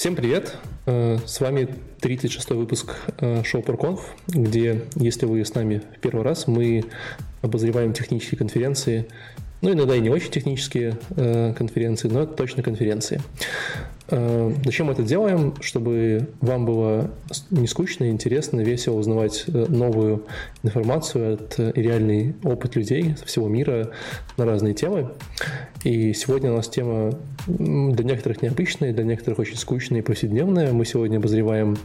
Всем привет! Э, с вами 36-й выпуск э, шоу ProConf, где, если вы с нами в первый раз, мы обозреваем технические конференции, ну, иногда и не очень технические э, конференции, но точно конференции. Э, зачем мы это делаем? Чтобы вам было не скучно, интересно, весело узнавать э, новую информацию от э, реальный опыт людей со всего мира на разные темы. И сегодня у нас тема для некоторых необычная, для некоторых очень скучная и повседневная. Мы сегодня обозреваем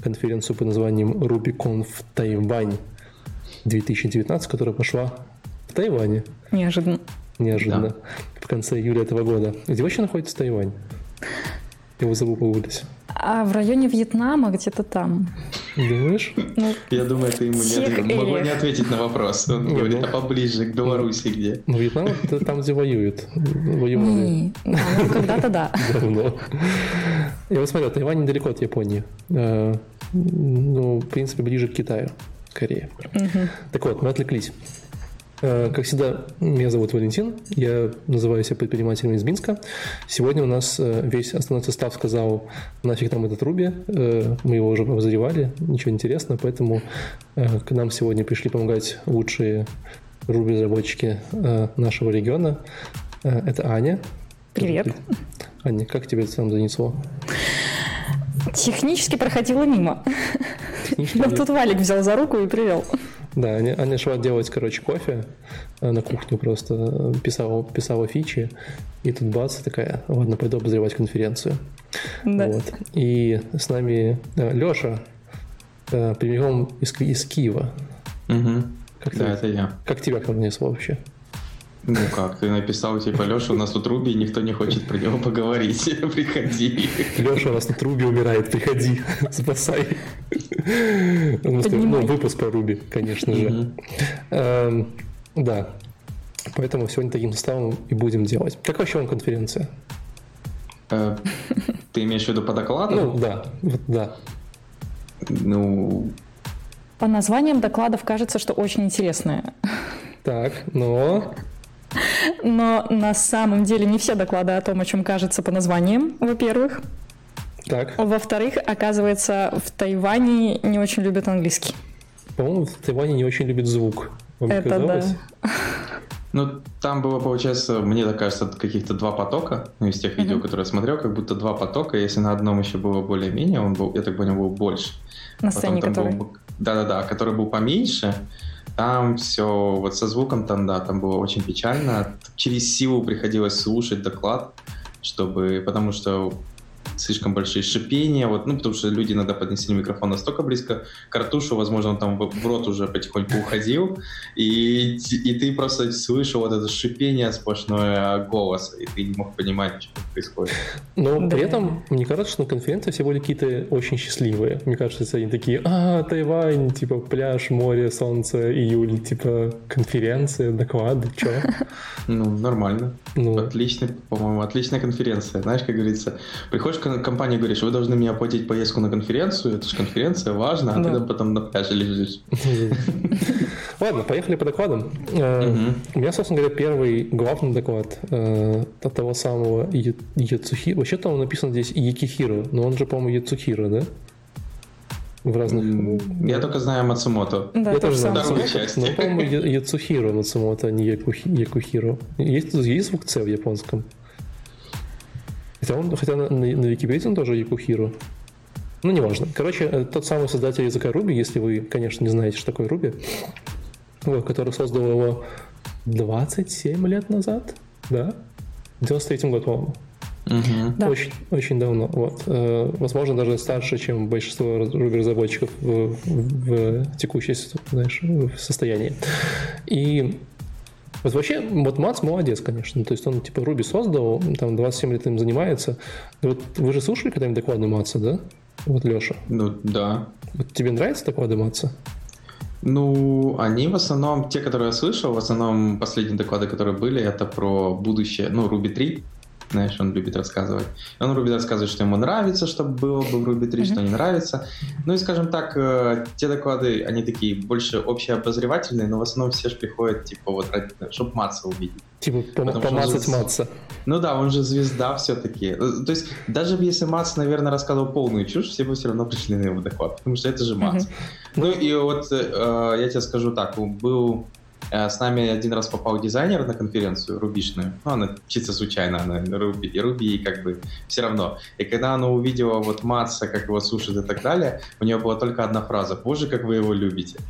конференцию под названием RubyConf Тайвань 2019, которая пошла в Тайване. Неожиданно. Неожиданно. Да. В конце июля этого года. Где вообще находится Тайвань? Его забыл А в районе Вьетнама, где-то там. Думаешь? Ну, Я думаю, ты ему не, могу не ответить на вопрос. Он Нет, говорит, ну, а поближе к Беларуси где? Ну, Вьетнам это там, где воюют. Воювали. Ну, когда-то да. Давно. Я вот смотрел, Тайвань недалеко от Японии. Э, ну, в принципе, ближе к Китаю, скорее. Так вот, мы отвлеклись. Э, как всегда, меня зовут Валентин, я называю себя предпринимателем из Минска. Сегодня у нас э, весь основной состав сказал, нафиг нам этот Руби, э, мы его уже обозревали, ничего интересного, поэтому к нам сегодня пришли помогать лучшие Руби-разработчики нашего региона. Это Аня. Привет. Аня, как тебе это сам занесло? Технически проходила мимо. Но тут Валик взял за руку и привел. Да, Аня, Аня шла делать, короче, кофе на кухню просто, писала, писала фичи, и тут бац, такая, ладно, пойду обозревать конференцию. Да. Вот. И с нами э, Леша, э, прямиком из, из Киева. Угу. Как да, ты, это я. Как тебя ко мне вообще? Ну как, ты написал, типа, Леша, у нас тут Руби, никто не хочет про него поговорить, приходи. Леша, у нас тут Руби умирает, приходи, спасай. Ну, выпуск про Руби, конечно же. Эм, да, поэтому сегодня таким составом и будем делать. Как вообще вам конференция? Э, ты имеешь в виду по докладу? Ну, да, да. Ну... По названиям докладов кажется, что очень интересная. Так, но... Но на самом деле не все доклады о том, о чем кажется по названиям, во-первых. Так. Во-вторых, оказывается, в Тайване не очень любят английский. По-моему, в Тайване не очень любят звук. Вам Это казалось? да. Ну, там было, получается, мне так кажется, каких-то два потока, ну, из тех видео, которые я смотрел, как будто два потока, если на одном еще было более-менее, он был, я так понял, был больше. На сцене, который? Был, да-да-да, который был поменьше, там все вот со звуком там, да, там было очень печально. Через силу приходилось слушать доклад, чтобы, потому что слишком большие шипения, вот, ну, потому что люди иногда поднесли микрофон настолько близко к картушу, возможно, он там в рот уже потихоньку уходил, и, и ты просто слышал вот это шипение сплошное голоса, и ты не мог понимать, что происходит. Но да. при этом, мне кажется, что на конференции все были какие-то очень счастливые. Мне кажется, они такие, а, Тайвань, типа, пляж, море, солнце, июль, типа, конференция, доклады, что? Ну, нормально. Ну. Отличный, по-моему, отличная конференция. Знаешь, как говорится, приходишь к компании, говоришь, вы должны мне оплатить поездку на конференцию, это же конференция, важно, а да. ты потом на пляже лежишь. Ладно, поехали по докладам. Э, у меня, собственно говоря, первый главный доклад э, от того самого Яцухи. Вообще-то он написан здесь Якихиро, но он же, по-моему, Яцухиро, да? в разных... Я только знаю Мацумото. Да, я тоже знаю Мацумото. Но, по-моему, Яцухиро Мацумото, а не Якухиро. Есть, есть звук С в японском? Хотя, он, хотя на, на, на Википедии он тоже Якухиро. Ну, неважно. Короче, э, тот самый создатель языка Ruby, если вы, конечно, не знаете, что такое Ruby, который создал его 27 лет назад, да? В 93 году, по-моему. Угу. Да. Очень, очень давно. Вот. Э, возможно, даже старше, чем большинство Ruby-разработчиков в, в текущей знаешь, состоянии. И вот вообще, вот Мац молодец, конечно. То есть он типа Руби создал, там 27 лет им занимается. Вот вы же слушали когда-нибудь доклады Маца, да? Вот Леша. Ну, да. Вот тебе нравятся доклады Маца? Ну, они в основном, те, которые я слышал, в основном последние доклады, которые были, это про будущее, ну, Ruby 3, знаешь, он любит рассказывать. Он любит рассказывать, что ему нравится, чтобы было бы в Ruby 3, mm-hmm. что не нравится. Ну и, скажем так, э, те доклады, они такие больше общеобозревательные, но в основном все же приходят, типа, вот, чтобы Матса увидеть. Типа, пом- помацать же... Матса. Ну да, он же звезда все-таки. Э, то есть, даже если Матс, наверное, рассказывал полную чушь, все бы все равно пришли на его доклад, потому что это же Матс. Mm-hmm. Ну и вот э, я тебе скажу так, был с нами один раз попал дизайнер на конференцию рубишную. Ну, она чисто случайно, она руби, и руби, и как бы все равно. И когда она увидела вот Матса, как его слушает и так далее, у нее была только одна фраза. Боже, как вы его любите.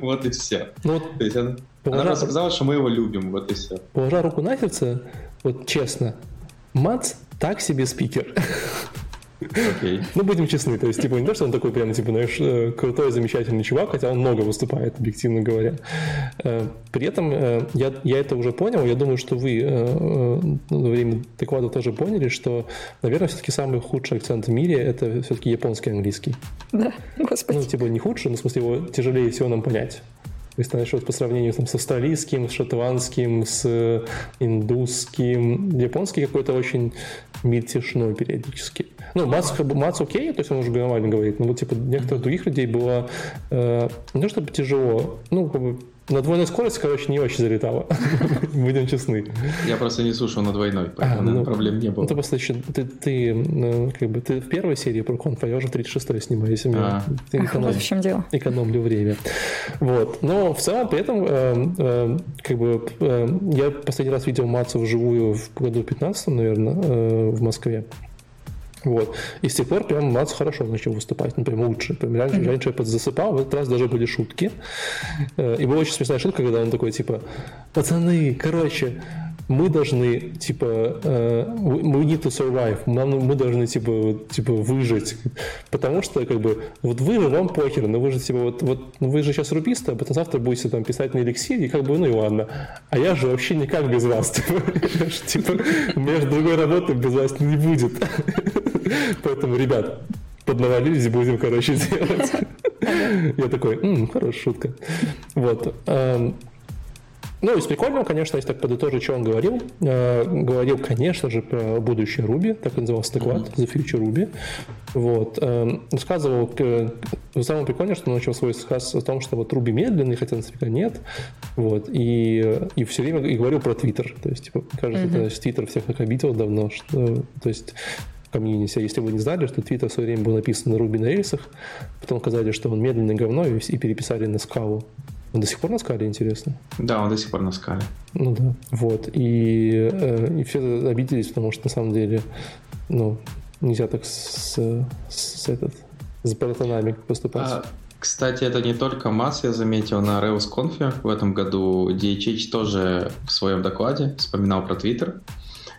Вот и все. Ну, То есть она просто сказала, что мы его любим, вот и все. Положа руку на сердце, вот честно, Мац так себе спикер. Okay. Ну, будем честны, то есть, типа, не то, что он такой прям, типа, знаешь, э, крутой, замечательный чувак, хотя он много выступает, объективно говоря. Э, при этом э, я, я это уже понял, я думаю, что вы во время доклада тоже поняли, что, наверное, все-таки самый худший акцент в мире — это все-таки японский английский. Да, господи. Ну, типа, не худший, но, в смысле, его тяжелее всего нам понять. Знаешь, вот по сравнению там, с австралийским, с шотландским, с индусским, японский какой-то очень мельтешной периодически. Ну, Мац, Мац окей, то есть он уже нормально говорит, но вот, типа, некоторых других людей было э, не то чтобы тяжело, ну, как бы, на двойной скорости, короче, не очень залетало. Будем честны. Я просто не слушал на двойной, поэтому а, ну, проблем не было. Ну, ты просто еще, ты, ты, ну, как бы, ты в первой серии про конфа, я уже 36 снимаю, если а. я эконом, в чем дело. экономлю время. Вот. Но в целом при этом, э, э, как бы, э, я последний раз видел Мацу вживую в году 15 наверное, э, в Москве. Вот. И с тех пор прям Мац хорошо начал выступать, ну, прям лучше. Прям раньше, mm-hmm. раньше я подзасыпал, в этот раз даже были шутки. Э, и была очень смешная шутка, когда он такой, типа, пацаны, короче, мы должны, типа, uh, we need to survive, нам, мы должны, типа, типа, выжить, потому что, как бы, вот вы, вам похер, но вы же, типа, вот, вот ну, вы же сейчас рубисты, а потом завтра будете там писать на эликсире, и как бы, ну и ладно, а я же вообще никак без вас, типа, у меня же другой работы без вас не будет, поэтому, ребят, поднавалились, будем, короче, делать. Я такой, хорошая шутка. Вот. Ну, из прикольного, конечно, если так подытожить, что он говорил. Э, говорил, конечно же, про будущее Руби, так и назывался доклад. The Future Ruby. Вот. Э, рассказывал, э, самое прикольное, что он начал свой рассказ о том, что вот Руби медленный, хотя нафига нет. Вот. И, и все время и говорил про Твиттер. То есть, типа, кажется, mm-hmm. это Твиттер всех так обидел давно, что, то есть, комьюнити. Если вы не знали, что Твиттер в свое время был написан на Ruby на рельсах, потом сказали, что он медленный говно, и, и переписали на скалу. Он до сих пор на скале, интересно? Да, он до сих пор на скале. Ну да, вот. И, э, и все обиделись, потому что на самом деле, ну, нельзя так с, с, этот, с братанами поступать. А, кстати, это не только Масс, я заметил, на Rails Conf в этом году DHH тоже в своем докладе вспоминал про Twitter.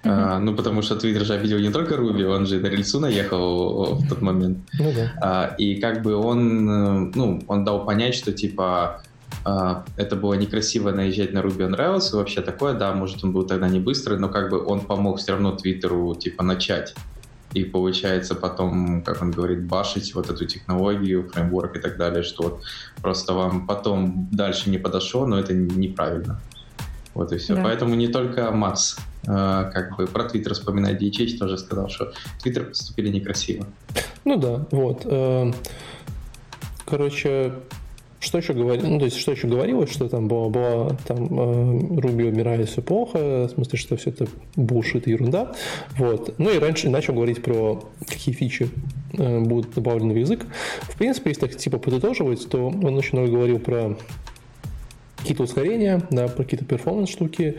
Uh-huh. А, ну, потому что Твиттер же обидел не только Руби, он же на рельсу наехал в тот момент. Ну, да. а, и как бы он, э, ну, он дал понять, что типа это было некрасиво наезжать на Ruby on Rails и вообще такое, да, может он был тогда не быстрый, но как бы он помог все равно Твиттеру типа начать. И получается потом, как он говорит, башить вот эту технологию, фреймворк и так далее, что вот просто вам потом дальше не подошло, но это неправильно. Вот и все. Да. Поэтому не только Макс, э, как бы про Твиттер вспоминает DHH, тоже сказал, что Твиттер поступили некрасиво. Ну да, вот. Э, короче, что еще говорилось? Ну, то есть, что еще говорилось, что там была, была там э, Руби умирает, все плохо, в смысле, что все это бушит и ерунда. Вот. Ну и раньше начал говорить про какие фичи э, будут добавлены в язык. В принципе, если так типа подытоживать, то он очень много говорил про какие-то ускорения, да, про какие-то перформанс штуки,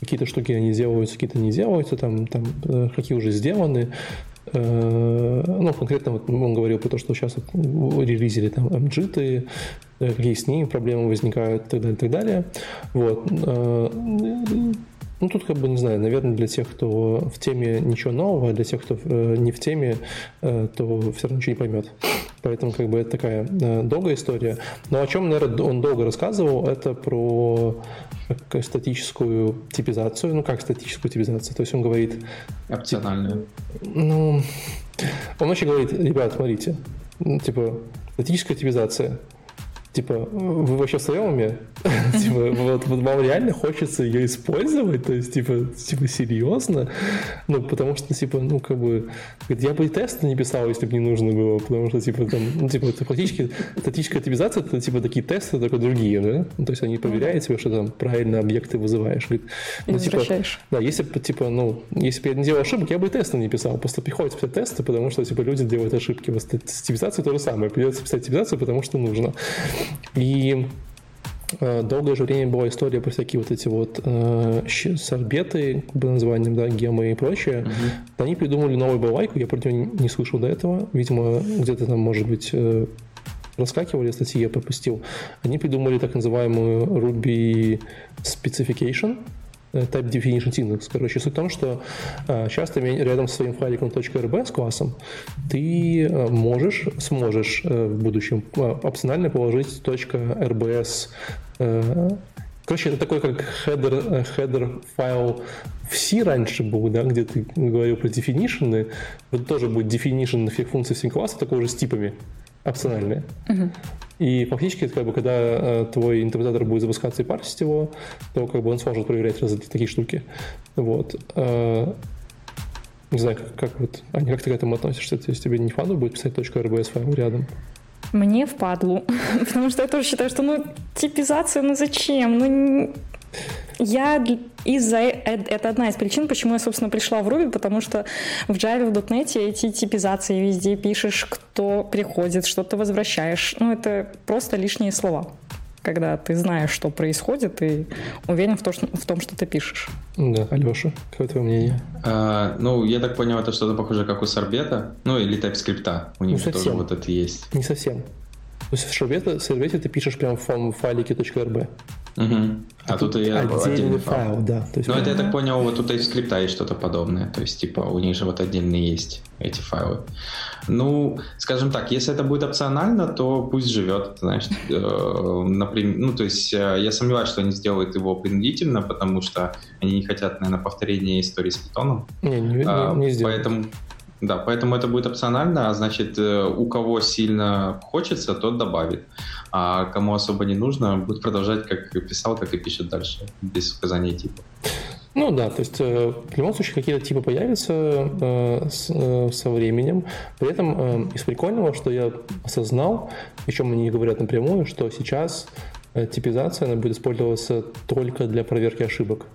какие-то штуки они делаются, какие-то не делаются, там, там э, какие уже сделаны, Э, ну, конкретно вот он говорил про то, что сейчас релизили там MGT, э, какие с ними проблемы возникают и так далее, и так далее. Вот. Э, ну, тут как бы, не знаю, наверное, для тех, кто в теме ничего нового, а для тех, кто не в теме, то все равно ничего не поймет. Поэтому как бы это такая долгая история. Но о чем, наверное, он долго рассказывал, это про статическую типизацию. Ну, как статическую типизацию? То есть он говорит... Опциональную. Ну, он вообще говорит, ребят, смотрите, ну, типа, статическая типизация. Типа, вы вообще в своем уме? типа, вот, вот вам реально хочется ее использовать? То есть, типа, типа, серьезно? Ну, потому что, типа, ну, как бы, я бы и тесты не писал, если бы не нужно было, потому что, типа, там, ну, типа, это фактически статическая оптимизация, это, типа, такие тесты, только другие, да? Ну, то есть, они проверяют тебе, что там правильно объекты вызываешь. Говорит, ну, типа, да, если бы, типа, ну, если бы я не делал ошибок, я бы и тесты не писал, просто приходится писать тесты, потому что, типа, люди делают ошибки. Вот с оптимизацией то же самое, придется писать оптимизацию, потому что нужно. И э, долгое же время была история про всякие вот эти вот э, сорбеты, по названием, да, гемы и прочее. Угу. Они придумали новую балайку, я про нее не слышал до этого. Видимо, где-то там, может быть, э, раскакивали статьи, я пропустил. Они придумали так называемую Ruby Specification, type definition index. Короче, суть в том, что э, часто рядом с своим файликом .rb с классом ты э, можешь, сможешь в будущем опционально положить .rbs Короче, это такой как header, header файл в C раньше был, да, где ты говорил про definition. Вот тоже будет definition всех функций всем класса, такого же с типами опциональные. Угу. И фактически, как бы, когда э, твой интерпретатор будет запускаться и парсить его, то как бы он сможет проверять разные такие штуки. Вот. Э, не знаю, как, как вот, Аня, как ты к этому относишься? То есть тебе не фану будет писать .rbs файл рядом? Мне впадлу, потому что я тоже считаю, что ну типизация, ну зачем? Ну я из-за э, это одна из причин, почему я, собственно, пришла в Ruby, потому что в Java, в .NET эти типизации везде пишешь, кто приходит, что ты возвращаешь. Ну, это просто лишние слова когда ты знаешь, что происходит, и уверен в, то, что, в том, что ты пишешь. Да, Алеша, какое твое мнение? А, ну, я так понял, это что-то похоже, как у Сорбета, ну, или TypeScript. У них не тоже вот это есть. Не совсем. То есть в Сорбете ты пишешь прямо в файлике .rb. Угу. А, а тут, тут я отдельный файл, файл да. То есть, ну, это я так понял, вот тут из скрипта есть что-то подобное. То есть, типа, у них же вот отдельные есть эти файлы. Ну, скажем так, если это будет опционально, то пусть живет, знаешь. Э, например, ну, то есть, э, я сомневаюсь, что они сделают его принудительно, потому что они не хотят, наверное, повторения истории с питоном. Не, не, не, а, не сделают. Поэтому да, поэтому это будет опционально, а значит, э, у кого сильно хочется, тот добавит. А кому особо не нужно, будет продолжать, как писал, как и пишет дальше, без указания типа. Ну да, то есть э, в любом случае какие-то типы появятся э, со временем. При этом из прикольного, что я осознал, причем они не говорят напрямую, что сейчас типизация она будет использоваться только для проверки ошибок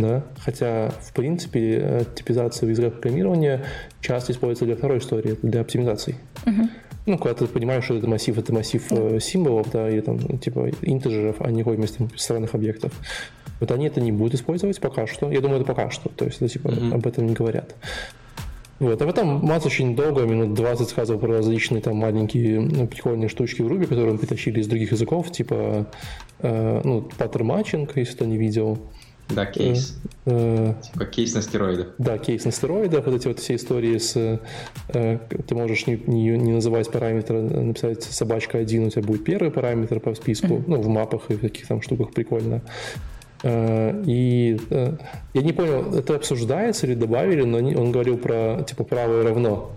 да, хотя, в принципе, э, типизация в языках программирования часто используется для второй истории, для оптимизации. Uh-huh. Ну, когда ты понимаешь, что это массив, это массив uh-huh. символов, да, или там, типа, интеджеров, а не вместо странных объектов. Вот они это не будут использовать пока что. Я думаю, это пока что. То есть, это, типа, uh-huh. об этом не говорят. Вот. А потом Мац очень долго, минут 20 сказал про различные там маленькие ну, прикольные штучки в Ruby, которые мы притащили из других языков, типа э, ну, pattern matching, если кто не видел. Да, кейс. Э, типа кейс на стероидах. Да, кейс на стероидах. Вот эти вот все истории с... Э, ты можешь не, не, не называть параметр, написать собачка 1, у тебя будет первый параметр по списку, mm-hmm. ну, в мапах и в таких там штуках прикольно. Э, и э, я не понял, это обсуждается или добавили, но он говорил про, типа, правое равно.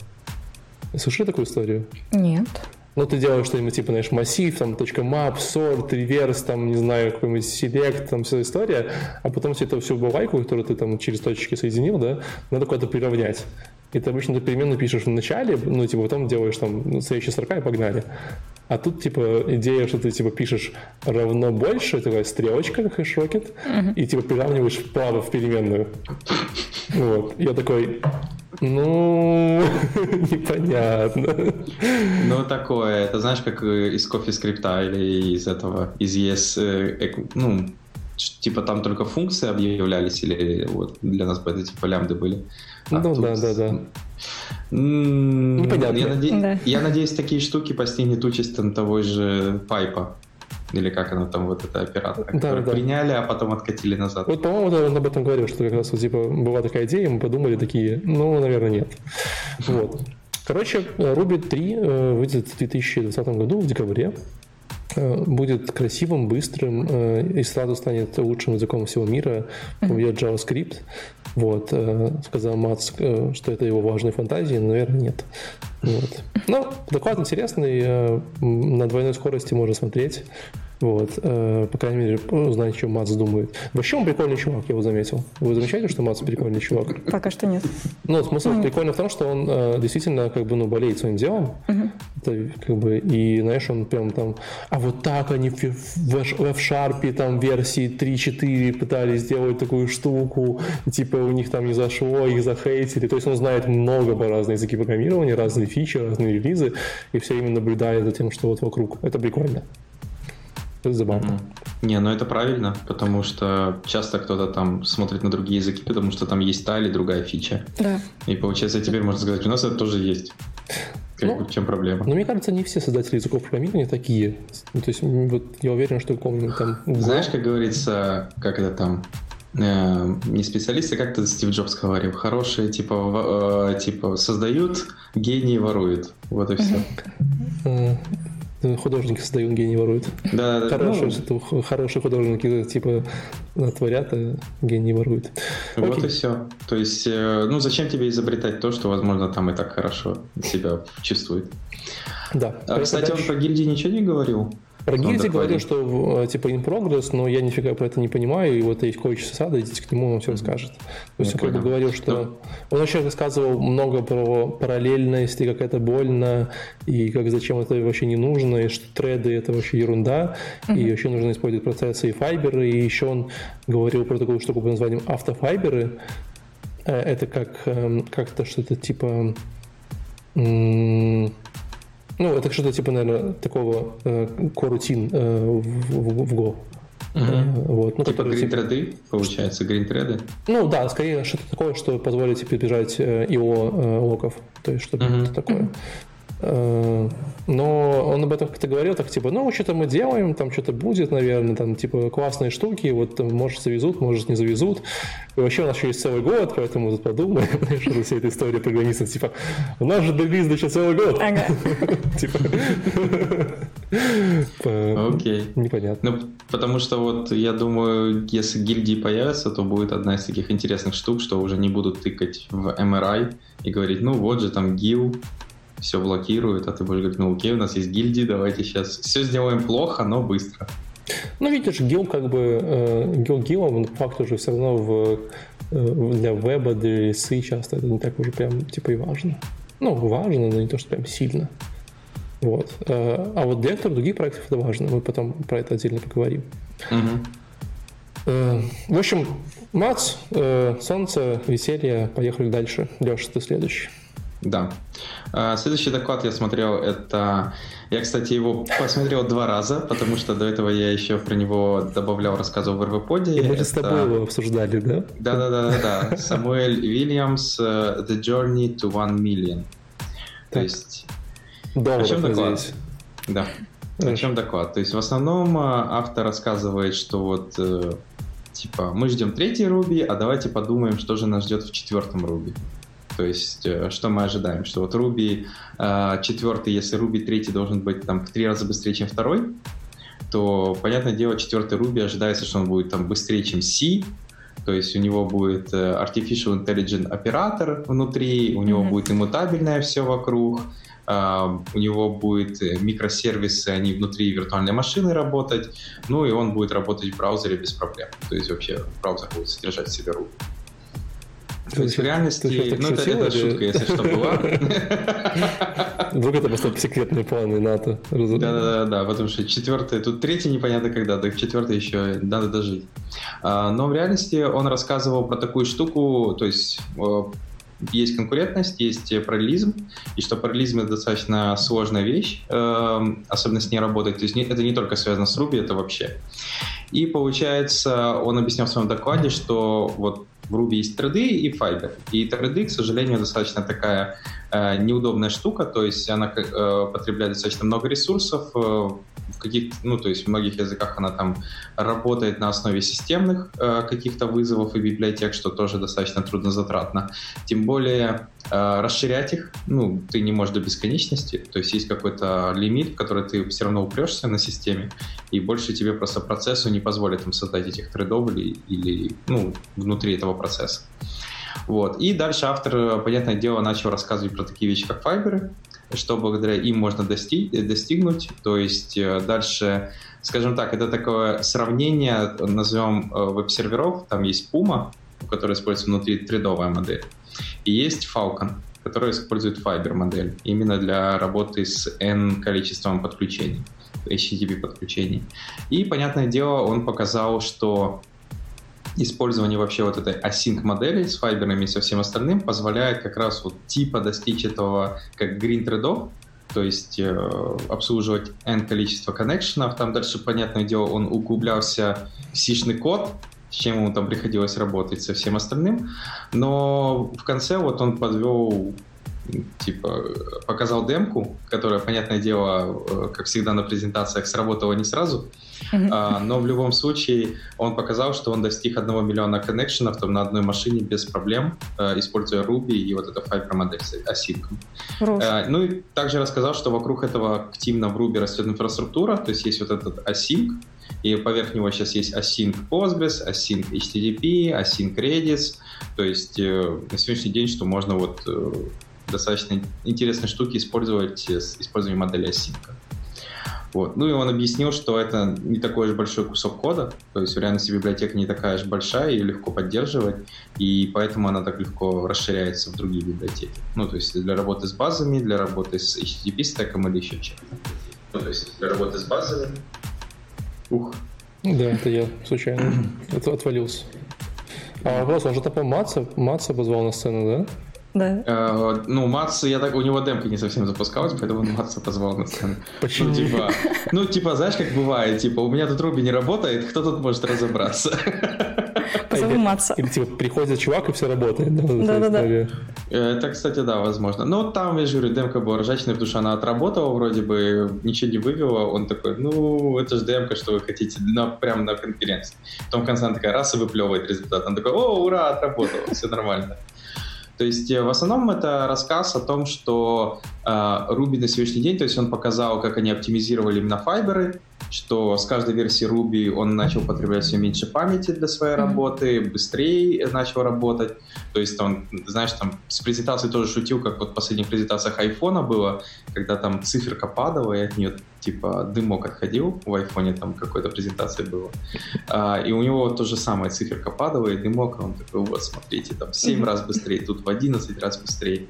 Слышали такую историю? Нет. Ну, ты делаешь что-нибудь типа, знаешь, массив, там, .map, sort, reverse, там, не знаю, какой-нибудь select, там, вся история, а потом все это всю балайку, которую ты там через точки соединил, да, надо куда-то приравнять. И ты обычно эту переменную пишешь в начале, ну, типа, потом делаешь там ну, следующие строка и погнали. А тут, типа, идея, что ты, типа, пишешь равно больше, такая стрелочка, как хэшрокет, uh-huh. и, типа, приравниваешь вправо в переменную. Вот. Я такой, ну, непонятно. Ну, такое. Это знаешь, как из кофе скрипта или из этого, из ES, э, ну, типа там только функции объявлялись, или вот для нас бы это типа лямбды были. А ну, тут... да, да, да. Непонятно. Я, наде... да. я надеюсь, такие штуки постигнет участь того же пайпа. Или как оно там, вот это оператор, да, да. приняли, а потом откатили назад. Вот, по-моему, да, он об этом говорил, что как раз вот, типа, была такая идея, мы подумали такие, ну, наверное, нет. Вот. Короче, Ruby 3 э, выйдет в 2020 году, в декабре. Э, будет красивым, быстрым э, и сразу станет лучшим языком всего мира, побьет JavaScript. Вот, сказал Мац, что это его важные фантазии, но, наверное, нет. Вот. Ну, доклад интересный, э, на двойной скорости можно смотреть. Вот, э, по крайней мере, узнать, что Мац думает. Вообще он прикольный чувак, я его заметил. Вы замечаете, что Мац прикольный чувак? Пока что нет. Ну, смысл ну, прикольный в том, что он э, действительно как бы, ну, болеет своим делом. Угу. Это, как бы, и, знаешь, он прям там, а вот так они в, в, в F-Sharp там версии 3.4 пытались сделать такую штуку, типа у них там не зашло, их захейтили. То есть он знает много по разные языки программирования, разные фичи, разные релизы, и все время наблюдает за тем, что вот вокруг. Это прикольно. Это забавно. Не, ну это правильно, потому что часто кто-то там смотрит на другие языки, потому что там есть та или другая фича. Да. И получается, теперь можно сказать, у нас это тоже есть. Как ну, в чем проблема? Ну, мне кажется, не все создатели языков программирования такие. Ну, то есть, вот я уверен, что каком-нибудь там... Знаешь, как говорится, как это там, э, не специалисты, как то Стив Джобс говорил, хорошие типа, э, типа создают, гении воруют. Вот и все. Художники создают, гений воруют. Да, да, хорошие, ну... хорошие художники типа творят, а гений воруют. Вот Окей. и все. То есть, э, ну зачем тебе изобретать то, что, возможно, там и так хорошо себя чувствует. Да. А, кстати, дальше... он про гильдии ничего не говорил? Про гильдии говорил, что типа in progress, но я нифига про это не понимаю, и вот есть коуч сада, идите к нему, он все расскажет. То есть он как бы говорил, что... Он еще рассказывал много про параллельность, и как это больно, и как зачем это вообще не нужно, и что треды это вообще ерунда, mm-hmm. и вообще нужно использовать процессы и файберы, и еще он говорил про такую штуку под названием автофайберы. Э, это как эм, как-то что-то типа ну, это что-то типа, наверное, такого э, корутин э, в, в, в Go. Угу. Uh Вот, ну, типа грин-треды, получается, грин-треды? Ну да, скорее что-то такое, что позволит тебе бежать э, IO э, локов, то есть что-то uh такое. Э, но он об этом как-то говорил, так типа, ну, что-то мы делаем, там что-то будет, наверное, там, типа, классные штуки, вот, там, может, завезут, может, не завезут. И вообще у нас еще есть целый год, поэтому тут подумаем, что вся эта история программистов, типа, у нас же релиз еще целый год. Типа, Окей. Непонятно. Ну, потому что вот, я думаю, если гильдии появятся, то будет одна из таких интересных штук, что уже не будут тыкать в MRI и говорить, ну, вот же там гил, все блокирует, а ты будешь говорить, ну окей, у нас есть гильдии, давайте сейчас все сделаем плохо, но быстро. Ну, видишь, гил как бы, э, гил гилом, по факту же все равно в, э, для веба, для лисы часто это не так уже прям типа и важно. Ну, важно, но не то, что прям сильно. Вот. Э, а вот для некоторых других проектов это важно. Мы потом про это отдельно поговорим. Угу. В общем, Мац, солнце, веселье, поехали дальше. Леша, ты следующий. Да. А, следующий доклад я смотрел, это... Я, кстати, его посмотрел два раза, потому что до этого я еще про него добавлял, рассказывал в РВПоде. И мы это... с тобой его обсуждали, да? Да-да-да. Самуэль Вильямс э, «The Journey to One Million». То есть... Долларов, о чем доклад? Здесь. Да. О чем доклад? То есть в основном э, автор рассказывает, что вот э, типа мы ждем третий Руби, а давайте подумаем, что же нас ждет в четвертом Руби. То есть, э, что мы ожидаем? Что вот Ruby э, четвертый, если Ruby третий должен быть там в три раза быстрее, чем второй, то, понятное дело, четвертый Ruby ожидается, что он будет там быстрее, чем C, то есть у него будет э, Artificial Intelligent оператор внутри, у него mm-hmm. будет иммутабельное все вокруг, у него будет микросервисы, они внутри виртуальной машины работать, ну и он будет работать в браузере без проблем. То есть вообще браузер будет содержать в себе Ruby. То есть в реальности, ну это, это шутка, если что, была. Вдруг это просто секретные планы НАТО. Да-да-да, да, потому что четвертый, тут третий непонятно когда, так четвертый еще надо дожить. А, но в реальности он рассказывал про такую штуку, то есть есть конкурентность, есть параллелизм, и что параллелизм это достаточно сложная вещь, эм, особенно с ней работать. То есть это не только связано с Ruby, это вообще. И получается, он объяснял в своем докладе, что вот в Ruby есть треды и Fiber. И треды, к сожалению, достаточно такая э, неудобная штука, то есть она э, потребляет достаточно много ресурсов, э, в каких ну, то есть в многих языках она там работает на основе системных э, каких-то вызовов и библиотек, что тоже достаточно трудно затратно. Тем более э, расширять их, ну, ты не можешь до бесконечности, то есть есть какой-то лимит, в который ты все равно упрешься на системе, и больше тебе просто процессу не позволит там создать этих трейдов или, или ну, внутри этого процесса. Вот. И дальше автор, понятное дело, начал рассказывать про такие вещи, как файберы, что благодаря им можно достиг, достигнуть. То есть э, дальше, скажем так, это такое сравнение, назовем э, веб-серверов, там есть Puma, которая используется внутри тредовая модель, и есть Falcon, которая использует Fiber модель именно для работы с N количеством подключений, HTTP подключений. И, понятное дело, он показал, что использование вообще вот этой async модели с файберами и со всем остальным позволяет как раз вот типа достичь этого как green трейдов, то есть э, обслуживать n количество коннекшенов. Там дальше, понятное дело, он углублялся в сишный код, с чем ему там приходилось работать со всем остальным. Но в конце вот он подвел типа показал демку, которая, понятное дело, э, как всегда на презентациях сработала не сразу, uh-huh. но в любом случае он показал, что он достиг одного миллиона коннекшенов там на одной машине без проблем, э, используя Ruby и вот это Fiber модель с async. Uh, ну и также рассказал, что вокруг этого активно в Ruby растет инфраструктура, то есть есть вот этот async, и поверх него сейчас есть async Postgres, async HTTP, async Redis, то есть э, на сегодняшний день, что можно вот э, достаточно интересные штуки использовать с использованием модели async. Вот. Ну и он объяснил, что это не такой же большой кусок кода, то есть в реальности библиотека не такая же большая, и легко поддерживать, и поэтому она так легко расширяется в другие библиотеки. Ну, то есть для работы с базами, для работы с HTTP стеком или еще чем-то. Ну, то есть для работы с базами. Ух. Да, это я случайно отвалился. А вопрос, он же там, Матса, Матса позвал на сцену, да? Да. Э, ну, Матс, я так, у него демка не совсем запускалась, поэтому Матса позвал на сцену. Почему? Ну, типа, ну, типа, знаешь, как бывает, типа, у меня тут Руби не работает, кто тут может разобраться? Позову Матса. Или, типа, приходит чувак, и все работает. Да-да-да. Это, кстати, да, возможно. Но там, я же говорю, демка была ржачная, потому что она отработала вроде бы, ничего не вывела. Он такой, ну, это же демка, что вы хотите, на, прямо на конференции. Потом в конце она такая, раз и выплевывает результат. Он такой, о, ура, отработала, все нормально. То есть э, в основном это рассказ о том, что э, Ruby на сегодняшний день, то есть он показал, как они оптимизировали именно файберы, что с каждой версии Ruby он начал потреблять все меньше памяти для своей mm-hmm. работы, быстрее начал работать. То есть он, знаешь, там с презентацией тоже шутил, как вот в последних презентациях айфона было, когда там циферка падала, и от нее типа дымок отходил, в айфоне там какой-то презентации было. А, и у него то же самое, циферка падала, и дымок, он такой, вот, смотрите, там 7 mm-hmm. раз быстрее, тут в 11 раз быстрее.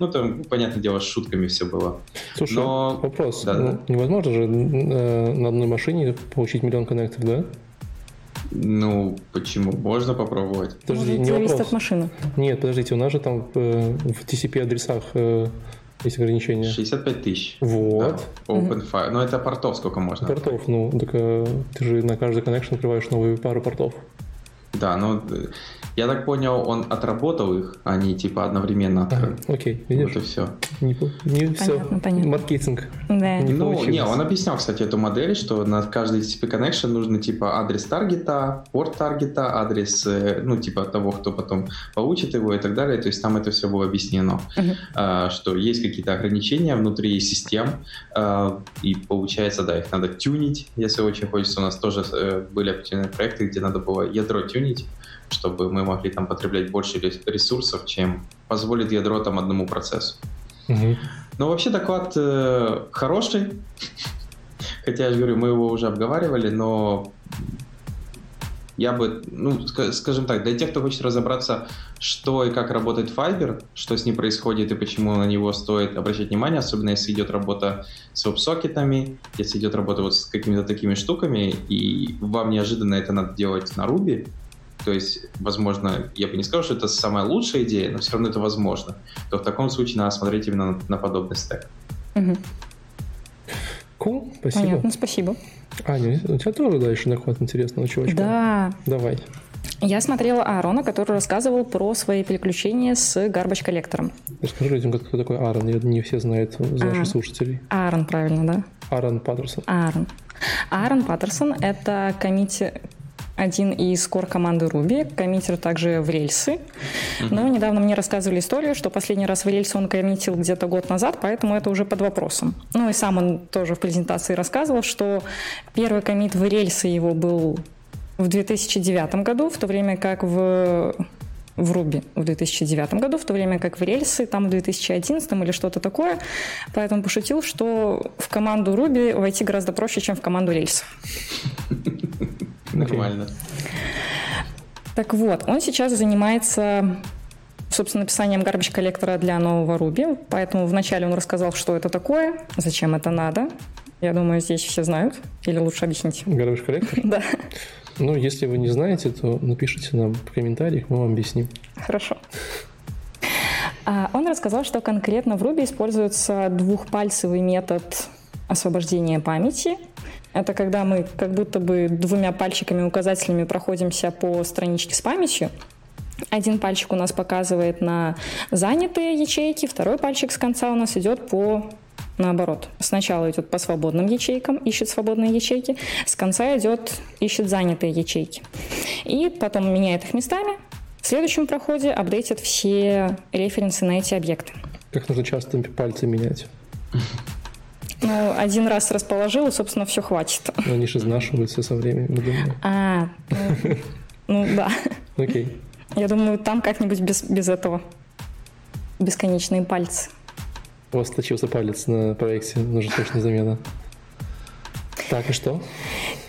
Ну, там, понятное дело, с шутками все было. Слушай, Но... вопрос. Да, ну, да. Невозможно же э, на одной машине получить миллион коннекторов, да? Ну, почему? Можно попробовать. Подожди, Может, не зависит вопрос. от машины. Нет, подождите, у нас же там э, в TCP-адресах э, есть ограничения. 65 тысяч. Вот. Да. OpenFire. Mm-hmm. Ну, это портов сколько можно? Портов, ну, так ты же на каждый коннекшн открываешь новую пару портов. Да, ну, я так понял, он отработал их, а не типа одновременно открыл. Ага, окей, видишь? Вот и все. Не, не понятно, все. Понятно. Маркетинг. Да. Не ну, не, он объяснял, кстати, эту модель, что на каждый TCP connection нужно типа адрес таргета, порт таргета, адрес, э, ну, типа того, кто потом получит его и так далее. То есть там это все было объяснено, uh-huh. а, что есть какие-то ограничения внутри систем, а, и получается, да, их надо тюнить, если очень хочется. У нас тоже э, были определенные проекты, где надо было ядро тюнить, чтобы мы могли там потреблять больше ресурсов, чем позволит ядро там одному процессу. Угу. Но вообще доклад э, хороший, хотя я же говорю, мы его уже обговаривали, но я бы, ну, скажем так, для тех, кто хочет разобраться, что и как работает Fiber, что с ним происходит и почему на него стоит обращать внимание, особенно если идет работа с веб-сокетами, если идет работа вот с какими-то такими штуками, и вам неожиданно это надо делать на Ruby, то есть, возможно, я бы не сказал, что это самая лучшая идея, но все равно это возможно, то в таком случае надо смотреть именно на, на подобный стек. Угу. Cool, спасибо. Понятно, спасибо. Аня, у тебя тоже дальше доход интересного чувачка? Да. Давай. Я смотрела Аарона, который рассказывал про свои приключения с Garbage коллектором. Расскажи людям, кто такой Аарон. Не все знают из наших а, слушателей. Аарон, правильно, да? Аарон Паттерсон. Аарон. Аарон Паттерсон — это комити один из кор команды Ruby, коммитер также в рельсы. Но недавно мне рассказывали историю, что последний раз в рельсы он коммитил где-то год назад, поэтому это уже под вопросом. Ну и сам он тоже в презентации рассказывал, что первый коммит в рельсы его был в 2009 году, в то время как в в Ruby в 2009 году, в то время как в рельсы там в 2011 или что-то такое. Поэтому пошутил, что в команду Ruby войти гораздо проще, чем в команду рельсов. Нормально. Так вот, он сейчас занимается собственно, написанием garbage коллектора для нового Ruby. Поэтому вначале он рассказал, что это такое, зачем это надо. Я думаю, здесь все знают. Или лучше объясните. Garbage коллектор? Да. Ну, если вы не знаете, то напишите нам в комментариях, мы вам объясним. Хорошо. А, он рассказал, что конкретно в Ruby используется двухпальцевый метод освобождения памяти. Это когда мы как будто бы двумя пальчиками указательными проходимся по страничке с памятью. Один пальчик у нас показывает на занятые ячейки, второй пальчик с конца у нас идет по наоборот. Сначала идет по свободным ячейкам, ищет свободные ячейки, с конца идет, ищет занятые ячейки. И потом меняет их местами. В следующем проходе апдейтит все референсы на эти объекты. Как нужно часто пальцы менять? Ну, один раз расположил, и, собственно, все хватит. Но они же изнашиваются со временем, думаю. А, ну, ну да. Окей. Я думаю, там как-нибудь без, без этого. Бесконечные пальцы. У вас точился палец на проекте, нужна точная замена. Так, и что?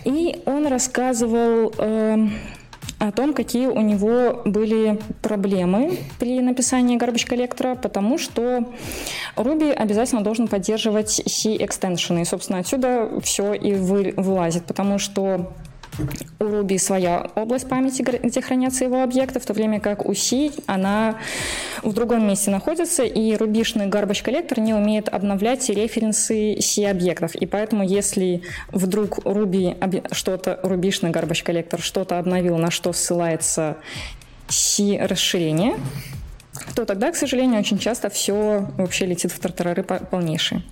И он рассказывал э, о том, какие у него были проблемы при написании garbage коллектора, потому что Ruby обязательно должен поддерживать C-экстеншены. И, собственно, отсюда все и вы, вылазит, потому что у Ruby своя область памяти, где хранятся его объекты, в то время как у C она в другом месте находится, и рубишный garbage коллектор не умеет обновлять референсы C-объектов. И поэтому, если вдруг Ruby что-то, рубишный garbage коллектор что-то обновил, на что ссылается C-расширение, то тогда, к сожалению, очень часто все вообще летит в тартарары полнейшие.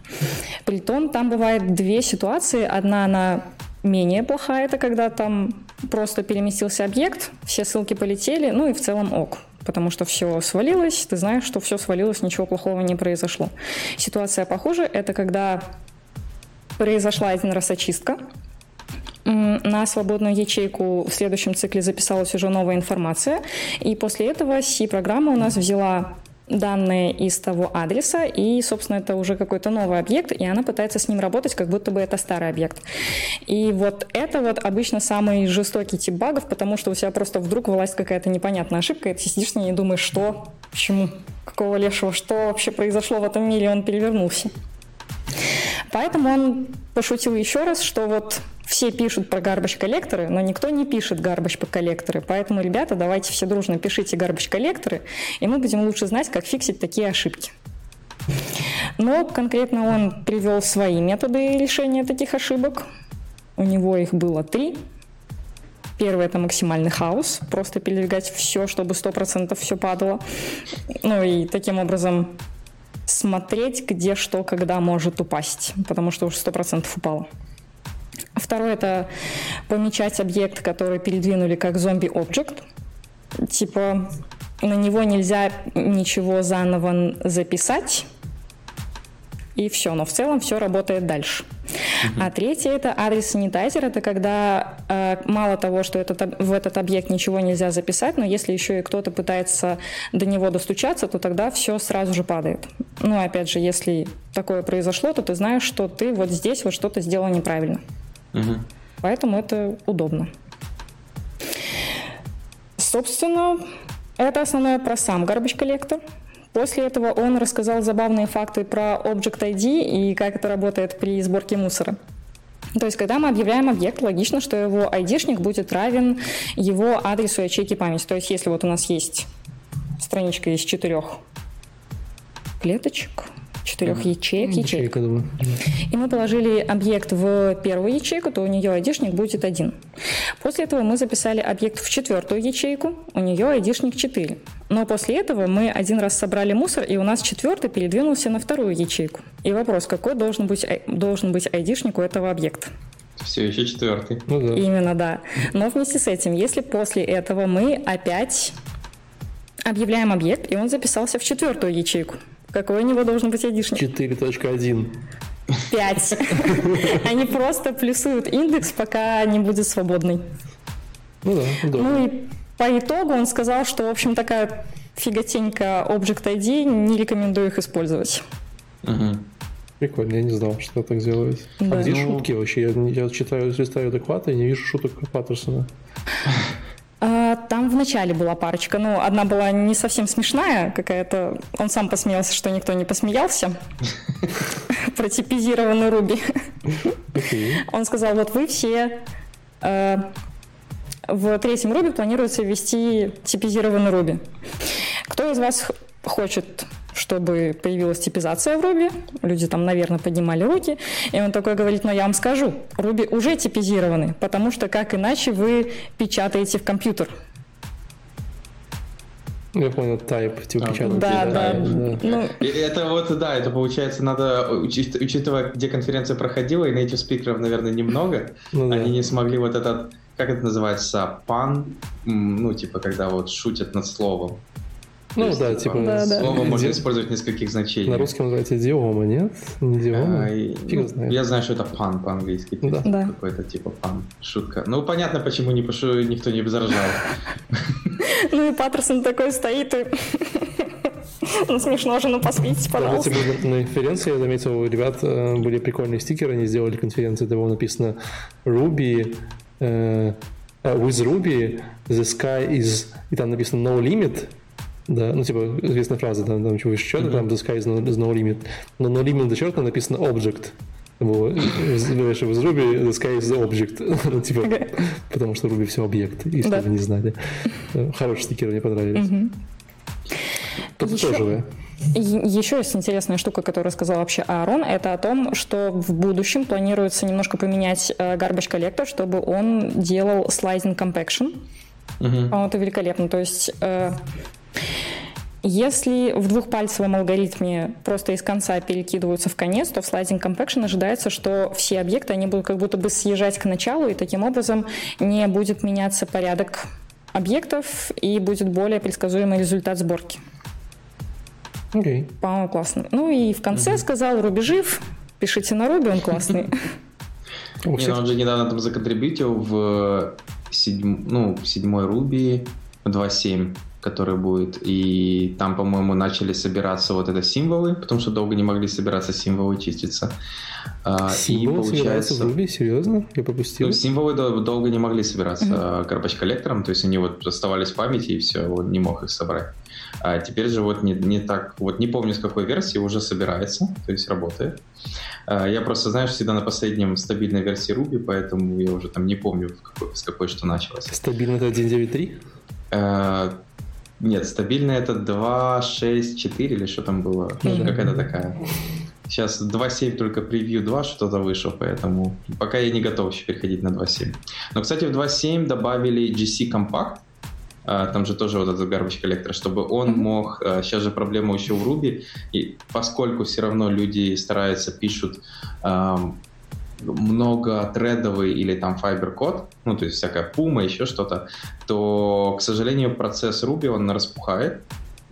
Притом там бывает две ситуации. Одна, она менее плохая, это когда там просто переместился объект, все ссылки полетели, ну и в целом ок потому что все свалилось, ты знаешь, что все свалилось, ничего плохого не произошло. Ситуация похуже, это когда произошла один раз очистка, на свободную ячейку в следующем цикле записалась уже новая информация, и после этого C-программа у нас взяла данные из того адреса, и, собственно, это уже какой-то новый объект, и она пытается с ним работать, как будто бы это старый объект. И вот это вот обычно самый жестокий тип багов, потому что у тебя просто вдруг вылазит какая-то непонятная ошибка, и ты сидишь с ней и думаешь, что, почему, какого лешего, что вообще произошло в этом мире, он перевернулся. Поэтому он пошутил еще раз, что вот все пишут про гарбач коллекторы, но никто не пишет гарбач коллекторы. Поэтому, ребята, давайте все дружно пишите гарбач коллекторы, и мы будем лучше знать, как фиксить такие ошибки. Но конкретно он привел свои методы решения таких ошибок. У него их было три. Первый – это максимальный хаос, просто передвигать все, чтобы 100% все падало. Ну и таким образом смотреть, где что, когда может упасть, потому что уже 100% упало. Второе – это помечать объект, который передвинули как зомби-объект. Типа на него нельзя ничего заново записать, и все. Но в целом все работает дальше. Uh-huh. А третье это адрес санитайзер. Это когда э, мало того, что этот, в этот объект ничего нельзя записать, но если еще и кто-то пытается до него достучаться, то тогда все сразу же падает. Ну, опять же, если такое произошло, то ты знаешь, что ты вот здесь вот что-то сделал неправильно. Uh-huh. Поэтому это удобно. Собственно, это основное про сам garbage коллектор. После этого он рассказал забавные факты про Object ID и как это работает при сборке мусора. То есть, когда мы объявляем объект, логично, что его айдишник будет равен его адресу ячейки памяти. То есть, если вот у нас есть страничка из четырех клеточек, четырех ячеек. Ячейка, думаю. И мы положили объект в первую ячейку, то у нее айдишник будет один. После этого мы записали объект в четвертую ячейку, у нее айдишник 4. Но после этого мы один раз собрали мусор, и у нас четвертый передвинулся на вторую ячейку. И вопрос, какой должен быть, должен быть айдишник у этого объекта? Все еще четвертый. Ну, да. Именно, да. Но вместе с этим, если после этого мы опять объявляем объект, и он записался в четвертую ячейку, какой у него должен быть айдишник? 4.1. 5. Они просто плюсуют индекс, пока не будет свободный. Ну да, удобно. Ну и по итогу он сказал, что, в общем, такая фиготенька Object ID, не рекомендую их использовать. Угу. Прикольно, я не знал, что так делают. А да. А где ну... шутки вообще? Я, я читаю, листаю доклады и не вижу шуток Паттерсона. А, там в начале была парочка, ну, одна была не совсем смешная какая-то. Он сам посмеялся, что никто не посмеялся. Про типизированный Руби. Он сказал, вот вы все э, в третьем Руби планируется ввести типизированный Руби. Кто из вас хочет чтобы появилась типизация в Руби. Люди там, наверное, поднимали руки. И он такой говорит, но я вам скажу, Руби уже типизированы, потому что как иначе вы печатаете в компьютер. Я понял, type, типа а, печатать. Да, да. да. Ну... Это вот, да, это получается, надо, учитывая, где конференция проходила, и native спикеров, наверное, немного, ну, они да. не смогли вот этот, как это называется, пан, ну, типа, когда вот шутят над словом. Ну есть, да, типа, да, да. слово можно использовать нескольких значениях. На русском называется идиома, нет? Не идиома? А, Фиг ну, знает. Я знаю, что это пан по-английски. Да. да. Какой-то типа пан. Шутка. Ну, понятно, почему не, пошу, никто не заражал. Ну и Паттерсон такой стоит и... Ну, смешно же, ну посмейтесь, пожалуйста. На конференции, я заметил, у ребят э, были прикольные стикеры, они сделали конференцию, там было написано Ruby, uh, with Ruby, the sky is, и там написано no limit, да, ну, типа, известная фраза, там, там чего еще, mm-hmm. там, the sky is no, is no limit. Но no limit зачеркнуто написано object. Вот. Знаешь, в Ruby the sky is the object. ну, типа, okay. потому что Ruby все объект, если да. вы не знали. Хорошие стикеры, мне понравились. Mm-hmm. Тут еще... тоже, Еще есть интересная штука, которую сказал вообще Аарон, это о том, что в будущем планируется немножко поменять э, garbage коллектор, чтобы он делал sliding compaction. Uh-huh. По-моему, это великолепно. То есть э, если в двухпальцевом алгоритме просто из конца перекидываются в конец, то в Sliding Compaction ожидается, что все объекты, они будут как будто бы съезжать к началу, и таким образом не будет меняться порядок объектов, и будет более предсказуемый результат сборки. Okay. По-моему, классно. Ну и в конце mm-hmm. сказал, Руби жив, пишите на Руби, он классный. Не, ну он же недавно там законтрибьютил в седьмой Руби 2.7 который будет. И там, по-моему, начали собираться вот это символы, потому что долго не могли собираться символы чиститься. А, символы и получается... в Ruby? Серьезно? Я пропустил. Ну, символы долго не могли собираться mm-hmm. garbage коллектором, то есть они вот оставались в памяти, и все, он не мог их собрать. А теперь же вот не, не так, вот не помню с какой версии, уже собирается, то есть работает. А, я просто, знаешь, всегда на последнем стабильной версии Ruby, поэтому я уже там не помню, какой, с какой что началось. Стабильно это 1.9.3? Нет, стабильно это 2, 6, 4 или что там было? Mm-hmm. Какая-то такая. Сейчас 2.7 только превью 2 что-то вышло, поэтому пока я не готов еще переходить на 2.7. Но, кстати, в 2.7 добавили GC Compact, а, там же тоже вот этот garbage коллектор, чтобы он мог... Сейчас а, же проблема еще в Ruby, и поскольку все равно люди стараются, пишут много тредовый или там Fiber код, ну то есть всякая Puma, еще что-то, то, к сожалению, процесс Ruby, он распухает,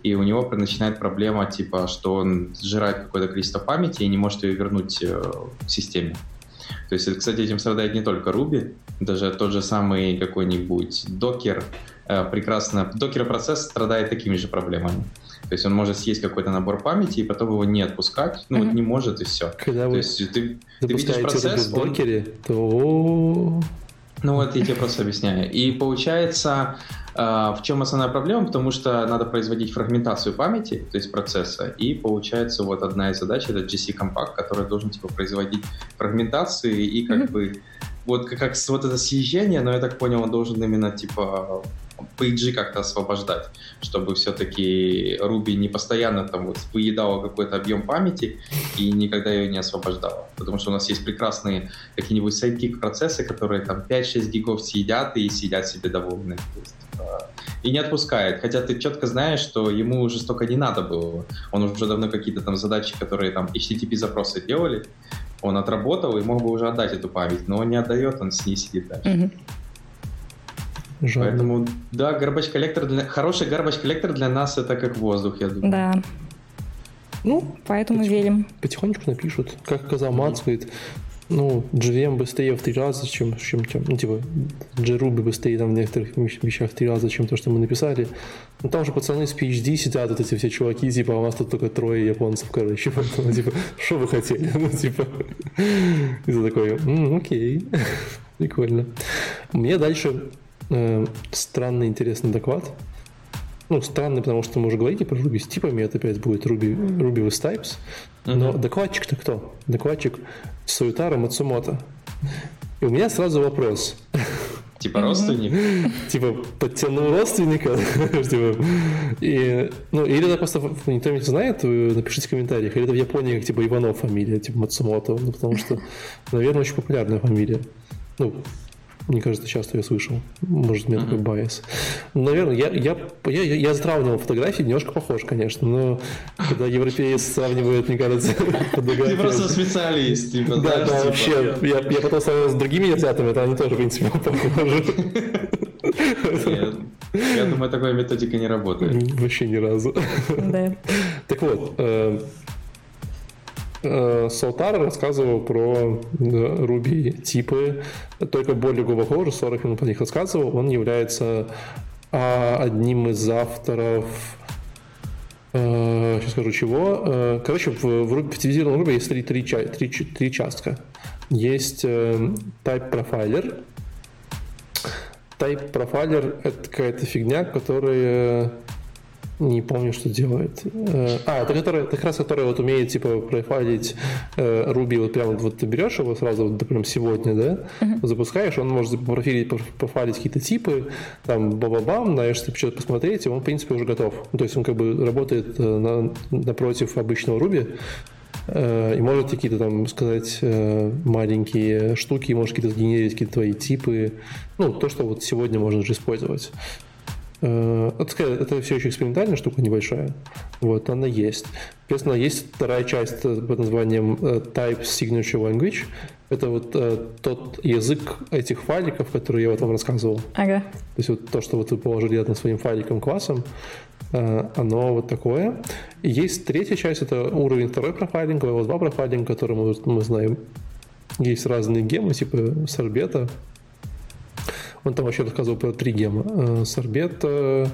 и у него начинает проблема, типа, что он сжирает какое-то количество памяти и не может ее вернуть э, в системе. То есть, кстати, этим страдает не только Ruby, даже тот же самый какой-нибудь Docker, э, прекрасно, Docker процесс страдает такими же проблемами. То есть он может съесть какой-то набор памяти и потом его не отпускать, ну mm-hmm. вот не может и все. Когда То вы есть ты, ты видишь процесс, в докере, он... то... Ну вот я тебе просто объясняю. И получается, э, в чем основная проблема? Потому что надо производить фрагментацию памяти, то есть процесса, и получается вот одна из задач это GC Compact, который должен типа производить фрагментацию и как mm-hmm. бы вот как, вот это съезжение, но я так понял, он должен именно типа пейджи как-то освобождать, чтобы все-таки Ruby не постоянно там вот выедала какой-то объем памяти и никогда ее не освобождала. Потому что у нас есть прекрасные какие-нибудь Sidekiq процессы, которые там 5-6 гигов съедят и сидят себе довольны. типа, и не отпускает. Хотя ты четко знаешь, что ему уже столько не надо было. Он уже давно какие-то там задачи, которые там HTTP запросы делали, он отработал и мог бы уже отдать эту память, но он не отдает, он с ней сидит дальше. Mm-hmm. Жалко. Поэтому, да, garbage коллектор для... хороший garbage коллектор для нас это как воздух, я думаю. Да. Ну, поэтому потих... верим. Потихонечку напишут. Как сказал Мат, говорит, ну, JVM быстрее в три раза, чем, чем, чем ну, типа, JRuby быстрее там в некоторых вещах в три раза, чем то, что мы написали. Ну, там же пацаны с PhD сидят, вот эти все чуваки, типа, а у нас тут только трое японцев, короче, поэтому, типа, что вы хотели? Ну, типа, и ты такой, окей, прикольно. Мне дальше э, странный, интересный доклад. Ну, странный, потому что мы уже говорили про Ruby с типами, это опять будет Ruby, Ruby with types. Но uh-huh. докладчик-то кто? Докладчик Суетара Мацумото. И у меня сразу вопрос. Типа родственник? Типа подтянул родственника. Типа, и, ну, или это просто никто не знает, напишите в комментариях. Или это в Японии типа Иванов фамилия, типа Мацумото. Ну, потому что, наверное, очень популярная фамилия. Ну, мне кажется, часто я слышал. Может, у меня такой байс. Наверное, я, я, я, я сравнивал фотографии, немножко похож, конечно, но когда европеец сравнивает, мне кажется, Ты просто специалист. Типа, да, да, вообще. Я, потом сравнивал с другими азиатами, это они тоже, в принципе, похожи. Я думаю, такая методика не работает. Вообще ни разу. Да. Так вот, Э, Салтар рассказывал про Ruby типы, только более глубоко, уже 40 минут про них рассказывал. Он является а, одним из авторов сейчас э, скажу чего. Э, короче, в, в, оптимизированном Ruby есть три, три, три, три частка. Есть type profiler. Type profiler — это какая-то фигня, которая не помню, что делает. Э, а, это, которая, это как раз которая вот умеет, типа, профайлить э, Ruby, вот прямо вот ты берешь его сразу, вот, прям сегодня, да, uh-huh. запускаешь, он может профилить, профайлить какие-то типы, там, ба-ба-бам, знаешь, что-то посмотреть, и он, в принципе, уже готов. То есть он как бы работает э, на, напротив обычного Ruby, и может какие-то там сказать маленькие штуки, может какие-то сгенерить какие-то твои типы, ну, то, что вот сегодня можно же использовать. Э, это, все еще экспериментальная штука небольшая. Вот, она есть. Соответственно, есть вторая часть под названием э, Type Signature Language. Это вот э, тот язык этих файликов, которые я вот вам рассказывал. Ага. То есть вот то, что вот вы положили рядом своим файликом классом, э, оно вот такое. И есть третья часть, это уровень второй профайлинга, level 2 профайлинг, который мы, мы знаем. Есть разные гемы, типа сорбета, он там вообще рассказывал про три гема. Э, сорбет, э,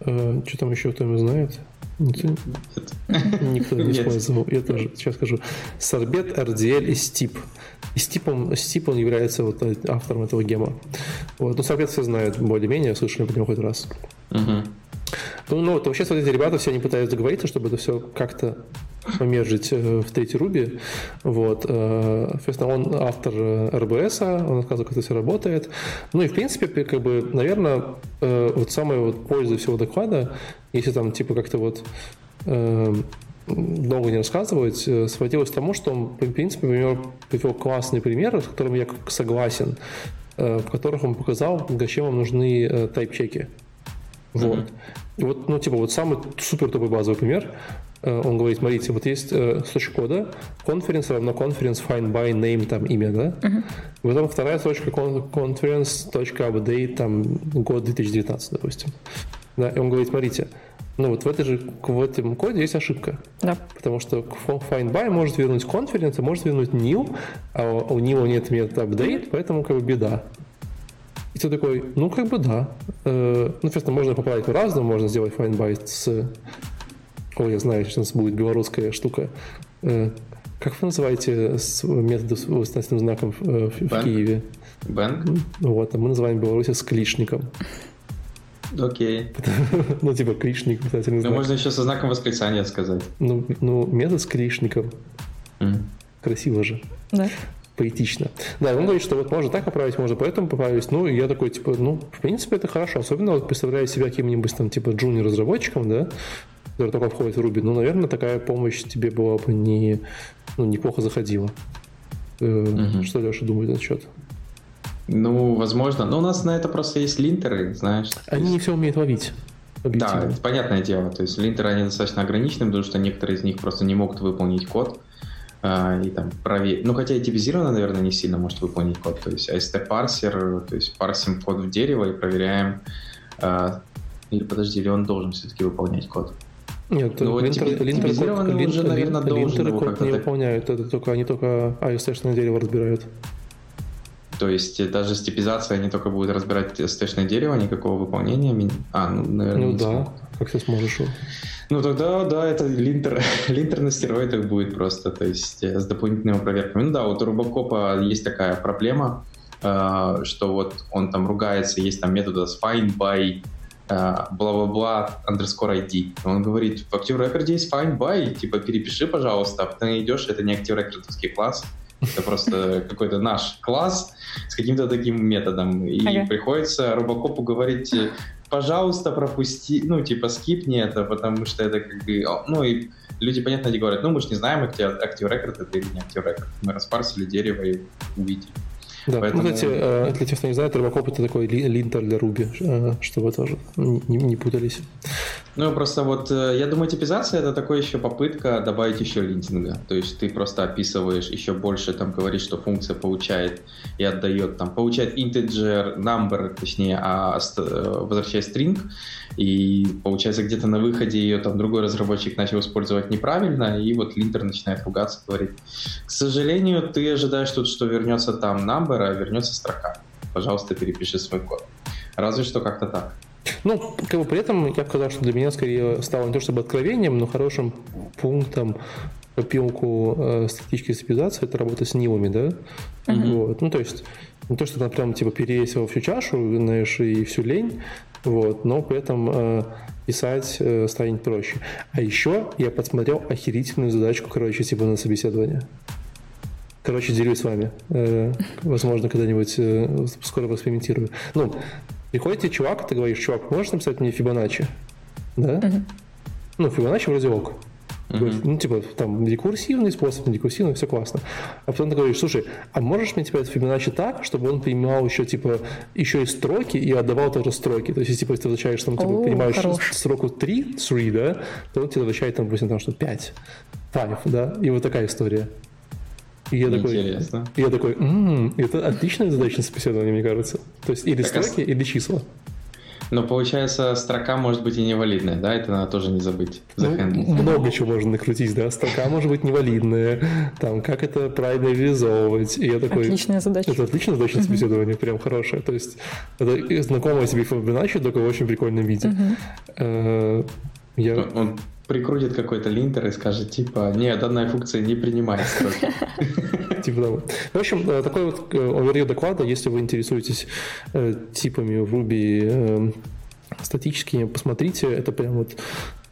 что там еще кто-нибудь знает? Никто, не использовал. Я тоже сейчас скажу. Сорбет, RDL и Стип. И Стип он, Стип он является вот автором этого гема. Вот. Ну, Сорбет все знают более-менее, слышали про него хоть раз. Угу. Ну, ну, вот вообще, вот эти ребята все они пытаются договориться, чтобы это все как-то помержить э, в третьей руби. Вот. Э, соответственно, он автор РБС, он рассказывает, как это все работает. Ну и, в принципе, как бы, наверное, э, вот самая вот польза всего доклада, если там, типа, как-то вот долго не рассказывать, сводилось к тому, что он, в принципе, например, привел классный пример, с которым я согласен, в которых он показал, зачем вам нужны тайп-чеки. Вот. Mm-hmm. Вот, ну, типа, вот самый супер топовый базовый пример. Э, он говорит, смотрите, вот есть э, строчка кода, conference равно conference find by name, там имя, да? Uh-huh. Потом вторая строчка conference.update, там год 2019, допустим. Да, и он говорит, смотрите, ну вот в, этой же, в этом коде есть ошибка. Да. Потому что find by может вернуть conference, а может вернуть new, а у new нет метода update, поэтому как бы беда. И ты такой, ну, как бы да. Э, ну, соответственно, можно поправить по-разному, можно сделать find by с... Ой, я знаю, сейчас будет белорусская штука. Э, как вы называете методы с восклицательным знаком в, в Киеве? Бэнк? Вот, а мы называем Беларусь с клишником. Окей. ну, типа клишник, кстати, Ну, можно еще со знаком восклицания сказать. Ну, ну метод с клишником. Mm. Красиво же. Да поэтично. Да, он говорит, что вот можно так поправить, можно поэтому поправить. Ну, и я такой, типа, ну, в принципе, это хорошо. Особенно вот представляю себя каким-нибудь там, типа, джуниор-разработчиком, да, который только входит в Ruby. Ну, наверное, такая помощь тебе была бы не, ну, неплохо заходила. Угу. Что Леша думает на счет? Ну, возможно. Но у нас на это просто есть линтеры, знаешь. Они есть... не все умеют ловить. Да, это понятное дело. То есть линтеры, они достаточно ограничены, потому что некоторые из них просто не могут выполнить код. А, и там проверить. Ну, хотя и типизированно, наверное, не сильно может выполнить код. То есть AST-парсер, то есть парсим код в дерево и проверяем, а, или подожди, или он должен все-таки выполнять код? Нет, Ну, вот линтер, тип- линтер, уже, линтер- наверное, линтер- как-то не выполняют, это только, они только AST-шное дерево разбирают. То есть э, даже с типизацией они только будут разбирать стэшное дерево, никакого выполнения. А, ну, наверное, Ну да, смогут. как ты сможешь его. Ну тогда, да, это линтер, линтер на стероидах будет просто, то есть э, с дополнительными проверками. Ну да, вот у Робокопа есть такая проблема, э, что вот он там ругается, есть там методы с find by бла-бла-бла underscore ID. Он говорит, в Active Record есть find by, типа перепиши, пожалуйста, а потом идешь, это не Active Record класс, это просто какой-то наш класс с каким-то таким методом. И Ага. приходится Робокопу говорить, пожалуйста, пропусти, ну, типа, скипни это, потому что это как бы... о, Ну, и люди, понятно, говорят, ну, мы же не знаем, Active Record это или не Active Record. Мы распарсили дерево и увидели. Да, Поэтому- ну, кстати, э, для тех, кто не знает, Робокоп это такой ли- линтер для Ruby, э, чтобы тоже не, не путались. Ну, просто вот, э, я думаю, типизация это такой еще попытка добавить еще линтинга. То есть ты просто описываешь еще больше, там, говоришь, что функция получает и отдает, там, получает integer, number, точнее, а э, возвращает string, и получается где-то на выходе ее там другой разработчик начал использовать неправильно, и вот линтер начинает ругаться, говорит, к сожалению, ты ожидаешь тут, что вернется там number, а вернется строка. Пожалуйста, перепиши свой код. Разве что как-то так. Ну, как бы при этом я бы сказал, что для меня скорее стало не то чтобы откровением, но хорошим пунктом копилку э, статической стабилизации это работа с нивами, да? Вот. Ну, то есть не то, что там прям типа перевесила всю чашу, знаешь, и всю лень, вот, но при этом э, писать э, станет проще. А еще я подсмотрел охерительную задачку, короче, типа на собеседование. Короче, делюсь с вами. Э, возможно, когда-нибудь э, скоро поэкспериментирую. Ну, приходит тебе чувак, ты говоришь, чувак, можешь написать мне Фибоначчи? Да? Ну, Фибоначчи вроде ок. Мгм. Ну, типа, там, декурсивный способ, не декурсивный, все классно. А потом ты говоришь, слушай, а можешь мне, типа, этот Фибоначчи так, чтобы он принимал еще, типа, еще и строки и отдавал тоже строки? То есть, если, типа, ты возвращаешь, там, типа, О, принимаешь хорош. строку 3, 3, да, то он тебе возвращает, там, допустим, там, что 5, 5, да, и вот такая история. И я такой, Интересно. и я такой, «М, это отличная задача на собеседование, мне кажется. То есть, или Так, а строки, или числа. Но получается, строка может быть и невалидная, да? Это надо тоже не забыть. Ну, много чего можно накрутить, да, строка может быть невалидная, там, как это правильно реализовывать. И я такой, Отличная задача. это отличная задача на собеседование, прям хорошая. То есть, это знакомая себе Фибоначчи, только в очень прикольном виде. Э, Я... Он прикрутит какой-то линтер и скажет, типа, нет, данная функция не принимает строки. Типа того. В общем, э, такой вот э, овервью доклада, если вы интересуетесь э, типами в Ruby статическими, посмотрите, это прям вот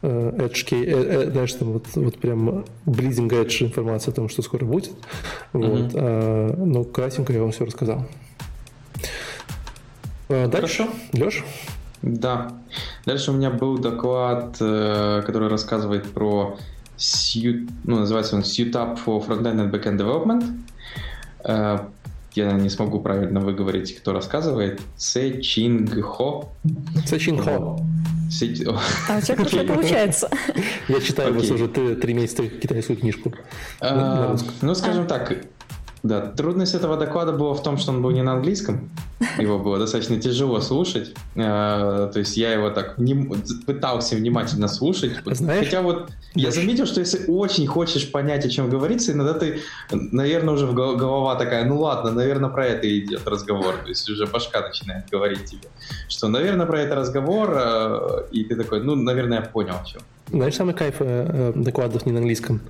edge, э, э, знаешь, там вот, вот прям bleeding edge информация о том, что скоро будет. Вот. А, ну, кратенько я вам все рассказал. А, Дальше. Хорошо. Леш? Да. Дальше у меня был доклад, э, который рассказывает про Suit, ну, называется он Suit Up for Frontend and Backend Development. Э, Я не смогу правильно выговорить, кто рассказывает. Се Чинг Хо. Сачин Хо. Се- А у тебя хорошо получается. Я читаю вас уже три, месяца китайскую книжку. Русском. Ну, скажем так, да, трудность этого доклада была в том, что он был не на английском. Его было достаточно тяжело слушать. А, То есть я его так пытался внимательно слушать. Знаешь, Хотя вот я заметил, что если очень хочешь понять, о чем говорится, иногда ты, наверное, уже в гол- голова такая, ну ладно, наверное, про это идет разговор. То есть уже башка начинает говорить тебе, что, наверное, про это разговор, а, и ты такой, ну, наверное, я понял, о чем. Знаешь, самый кайф э, э, докладов не на английском?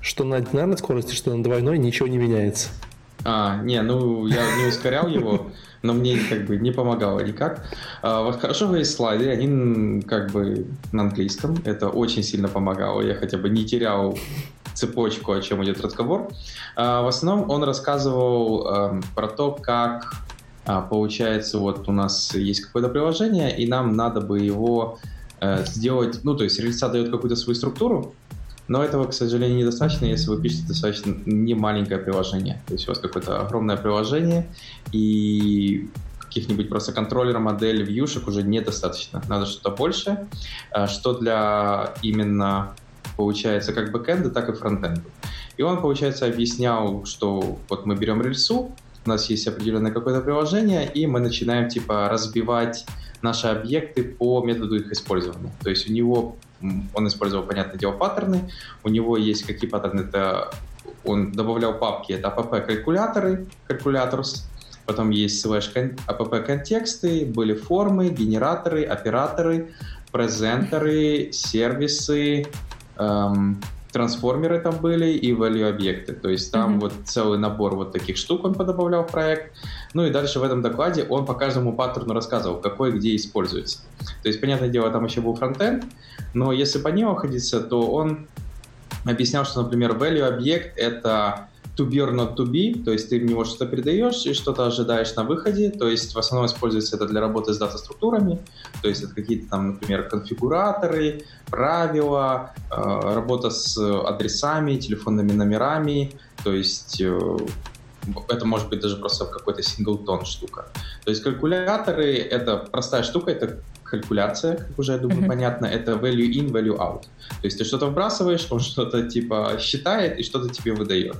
Что на одинарной скорости, что на двойной ничего не меняется. А, не, ну я не ускорял его, но мне как бы не помогало никак. А, вот хорошо есть слайды, они как бы на английском, это очень сильно помогало, я хотя бы не терял цепочку, о чем идет разговор. А, в основном он рассказывал эм, про то, как а, получается, вот у нас есть какое-то приложение, и нам надо бы его э, сделать, ну, то есть рельса дает какую-то свою структуру, но этого, к сожалению, недостаточно, если вы пишете достаточно не маленькое приложение. То есть у вас какое-то огромное приложение, и каких-нибудь просто контроллера, модель, вьюшек уже недостаточно. Надо что-то больше, а, что для именно, получается, как бэкэнда, так и фронтенда. И он, получается, объяснял, что вот мы берем рельсу, у нас есть определенное какое-то приложение, и мы начинаем типа разбивать наши объекты по методу их использования. То есть у него он использовал, понятное дело, паттерны. У него есть какие паттерны? Это он добавлял папки, это app-калькуляторы, calculators, потом есть слэш app-контексты, были формы, генераторы, операторы, презентеры, сервисы, эм, трансформеры там были и value объекты. То есть там mm-hmm. вот целый набор вот таких штук он подобавлял в проект. Ну и дальше в этом докладе он по каждому паттерну рассказывал, какой где используется. То есть, понятное дело, там еще был фронтенд, но если по нему ходиться, то он объяснял, что, например, value объект — это to be or not to be, то есть ты в него что-то передаешь и что-то ожидаешь на выходе, то есть в основном используется это для работы с дата-структурами, то есть это какие-то там, например, конфигураторы, правила, э, работа с адресами, телефонными номерами, то есть э, это может быть даже просто какой-то синглтон штука. То есть калькуляторы — это простая штука, это калькуляция, как уже, я думаю, mm-hmm. понятно, это value in, value out. То есть ты что-то вбрасываешь, он что-то типа считает и что-то тебе выдает.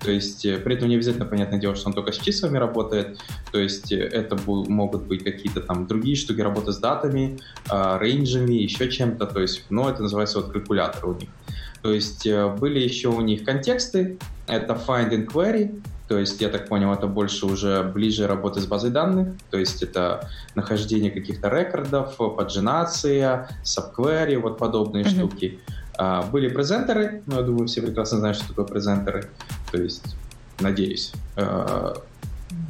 То есть э, при этом не обязательно, понятное дело, что он только с числами работает, то есть э, это могут быть какие-то там другие штуки, работа с датами, э, рейнджами, еще чем-то, то есть, ну, это называется вот калькулятор у них. То есть были еще у них контексты, это find and query, то есть, я так понял, это больше уже ближе работы с базой данных, то есть это нахождение каких-то рекордов, паджинация, subquery, вот подобные mm-hmm. штуки. А, были презентеры, ну, я думаю, все прекрасно знают, что такое презентеры, то есть, надеюсь, а,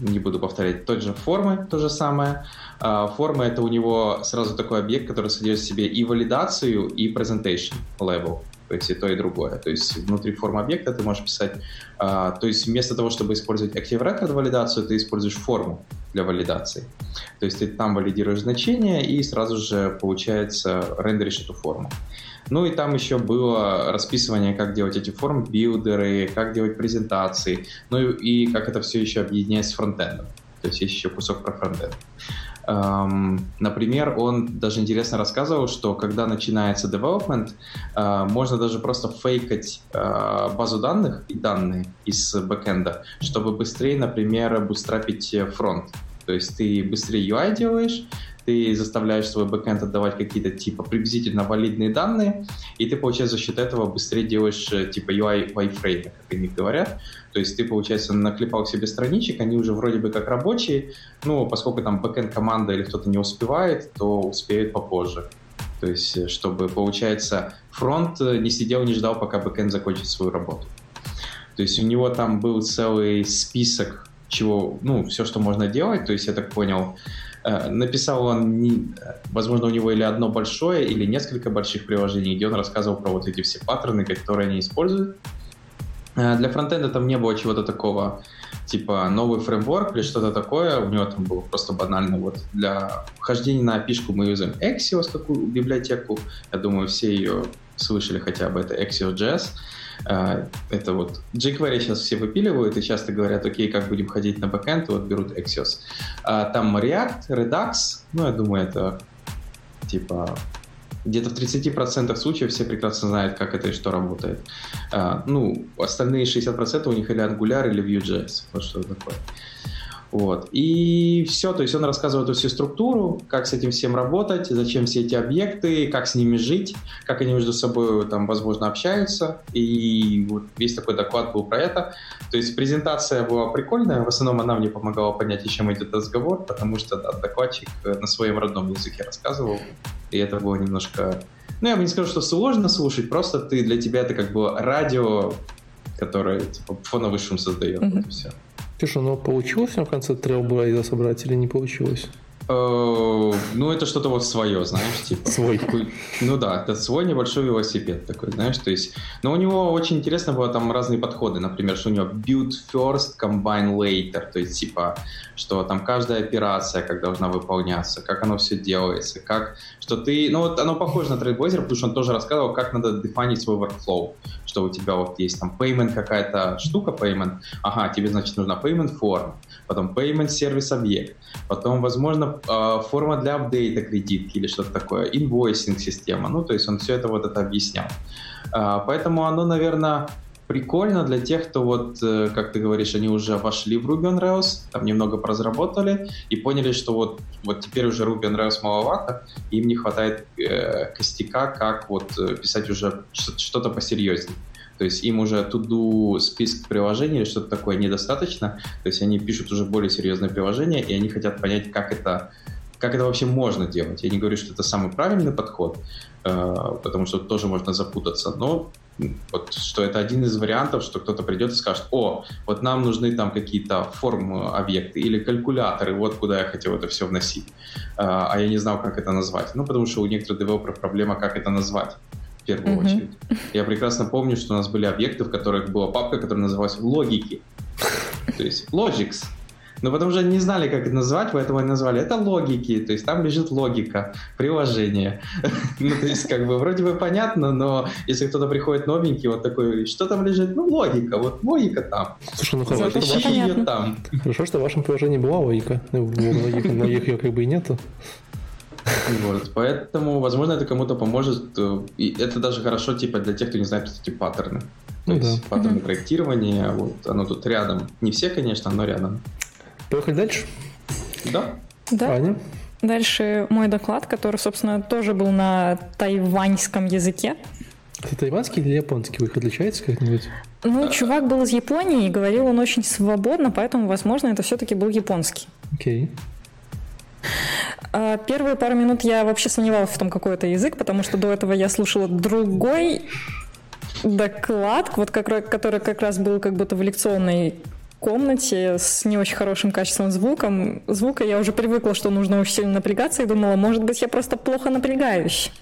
не буду повторять, тот же формы, то же самое. А, форма — это у него сразу такой объект, который содержит в себе и валидацию, и presentation level есть и то, и другое. То есть внутри формы объекта ты можешь писать, а, то есть вместо того, чтобы использовать Active Record валидацию, ты используешь форму для валидации. То есть ты там валидируешь значение и сразу же, получается, рендеришь эту форму. Ну и там еще было расписывание, как делать эти форм билдеры, как делать презентации, ну и как это все еще объединять с фронтендом. То есть есть еще кусок про фронтенд. Эм, например, он даже интересно рассказывал, что когда начинается development, э, можно даже просто фейкать э, базу данных и данные из бэкэнда, чтобы быстрее, например, бустрапить фронт. То есть ты быстрее UI делаешь, ты заставляешь свой backend отдавать какие-то типа приблизительно валидные данные, и ты, получается, за счет этого быстрее делаешь э, типа UI wireframe, как они говорят. То есть ты, получается, наклепал себе страничек, они уже вроде бы как рабочие, но поскольку там backend команда или кто-то не успевает, то успеет попозже. То есть, э, чтобы, получается, фронт э, не сидел, не ждал, пока backend закончит свою работу. То есть у него там был целый список чего, ну, все, что можно делать. То есть, я так понял, написал он, возможно, у него или одно большое, или несколько больших приложений, где он рассказывал про вот эти все паттерны, которые они используют. Э, для фронтенда там не было чего-то такого, типа новый фреймворк или что-то такое. У него там было просто банально вот для вхождения на api мы юзаем Axios, такую библиотеку. Я думаю, все ее слышали хотя бы, это Axios.js. А, это вот jQuery сейчас все выпиливают и часто говорят, окей, как будем ходить на бэкэнд, вот берут Axios. А, там React, Redux, ну, я думаю, это типа где-то в 30% случаев все прекрасно знают, как это и что работает. А, ну, остальные 60% у них или Angular, или Vue.js, вот что такое. Вот. И все, то есть он рассказывает эту всю структуру, как с этим всем работать, зачем все эти объекты, как с ними жить, как они между собой там, возможно, общаются. И вот весь такой доклад был про это. То есть презентация была прикольная, в основном она мне помогала понять, о чем идет разговор, потому что да, докладчик на своем родном языке рассказывал, и это было немножко... Ну, я бы не скажу, что сложно слушать, просто ты для тебя это как бы радио, которое типа фоновый шум создает, mm-hmm. вот и все. Слушай, ну получилось в конце трейлблейда собрать или не получилось? Э, ну, это что-то вот свое, знаешь, типа. Свой. Ну да, это свой небольшой велосипед такой, знаешь, то есть... Но у него очень интересно было там разные подходы, например, что у него build first, combine later, то есть типа, что там каждая операция, как должна выполняться, как оно все делается, как... Что ты... Ну вот оно похоже на Trailblazer, потому что он тоже рассказывал, как надо дефинить свой workflow, что у тебя вот есть там payment какая-то штука, payment, ага, тебе, значит, нужна payment form, потом payment сервис объект, потом, возможно, форма для апдейта кредитки или что-то такое, инвойсинг система, ну, то есть он все это вот это объяснял. А, поэтому оно, наверное, прикольно для тех, кто вот, э, как ты говоришь, они уже вошли в Ruby on Rails, там немного прозработали и поняли, что вот, вот теперь уже Ruby on Rails маловато, им не хватает э, костяка, как вот э, писать уже что-то посерьезнее. То есть им уже туду список приложений или что-то такое недостаточно. То есть они пишут уже более серьезное приложение, и они хотят понять, как это, как это вообще можно делать. Я не говорю, что это самый правильный подход, э, потому что тоже можно запутаться, но вот, что это один из вариантов, что кто-то придет и скажет, о, вот нам нужны там какие-то формы объекты или калькуляторы, вот куда я хотел это все вносить, а, а я не знал, как это назвать. Ну, потому что у некоторых девелоперов проблема, как это назвать в первую mm-hmm. очередь. Я прекрасно помню, что у нас были объекты, в которых была папка, которая называлась логики. То есть logics. Но потому что они не знали, как это назвать, поэтому они назвали это логики, то есть там лежит логика приложения. ну, то есть как бы вроде бы понятно, но если кто-то приходит новенький, вот такой, что там лежит? Ну, логика, вот логика там. Слушай, ну хорошо, что ее там. Хорошо, что в вашем приложении была логика. Ну, у многих, многих ее как бы и нету. Вот, поэтому, возможно, это кому-то поможет. И это даже хорошо, типа, для тех, кто не знает, эти паттерны. То ну, есть да. паттерны угу. проектирования, вот, оно тут рядом. Не все, конечно, но рядом. Поехали дальше? Да. Да. Аня? Дальше мой доклад, который, собственно, тоже был на тайваньском языке. Это тайванский или японский? Вы их отличаете как-нибудь? Ну, чувак был из Японии, и говорил он очень свободно, поэтому, возможно, это все-таки был японский. Окей. А, первые пару минут я вообще сомневалась в том, какой это язык, потому что до этого я слушала другой доклад, вот как, который как раз был как будто в лекционной комнате с не очень хорошим качеством звуком. звука я уже привыкла, что нужно очень сильно напрягаться, и думала, может быть, я просто плохо напрягаюсь.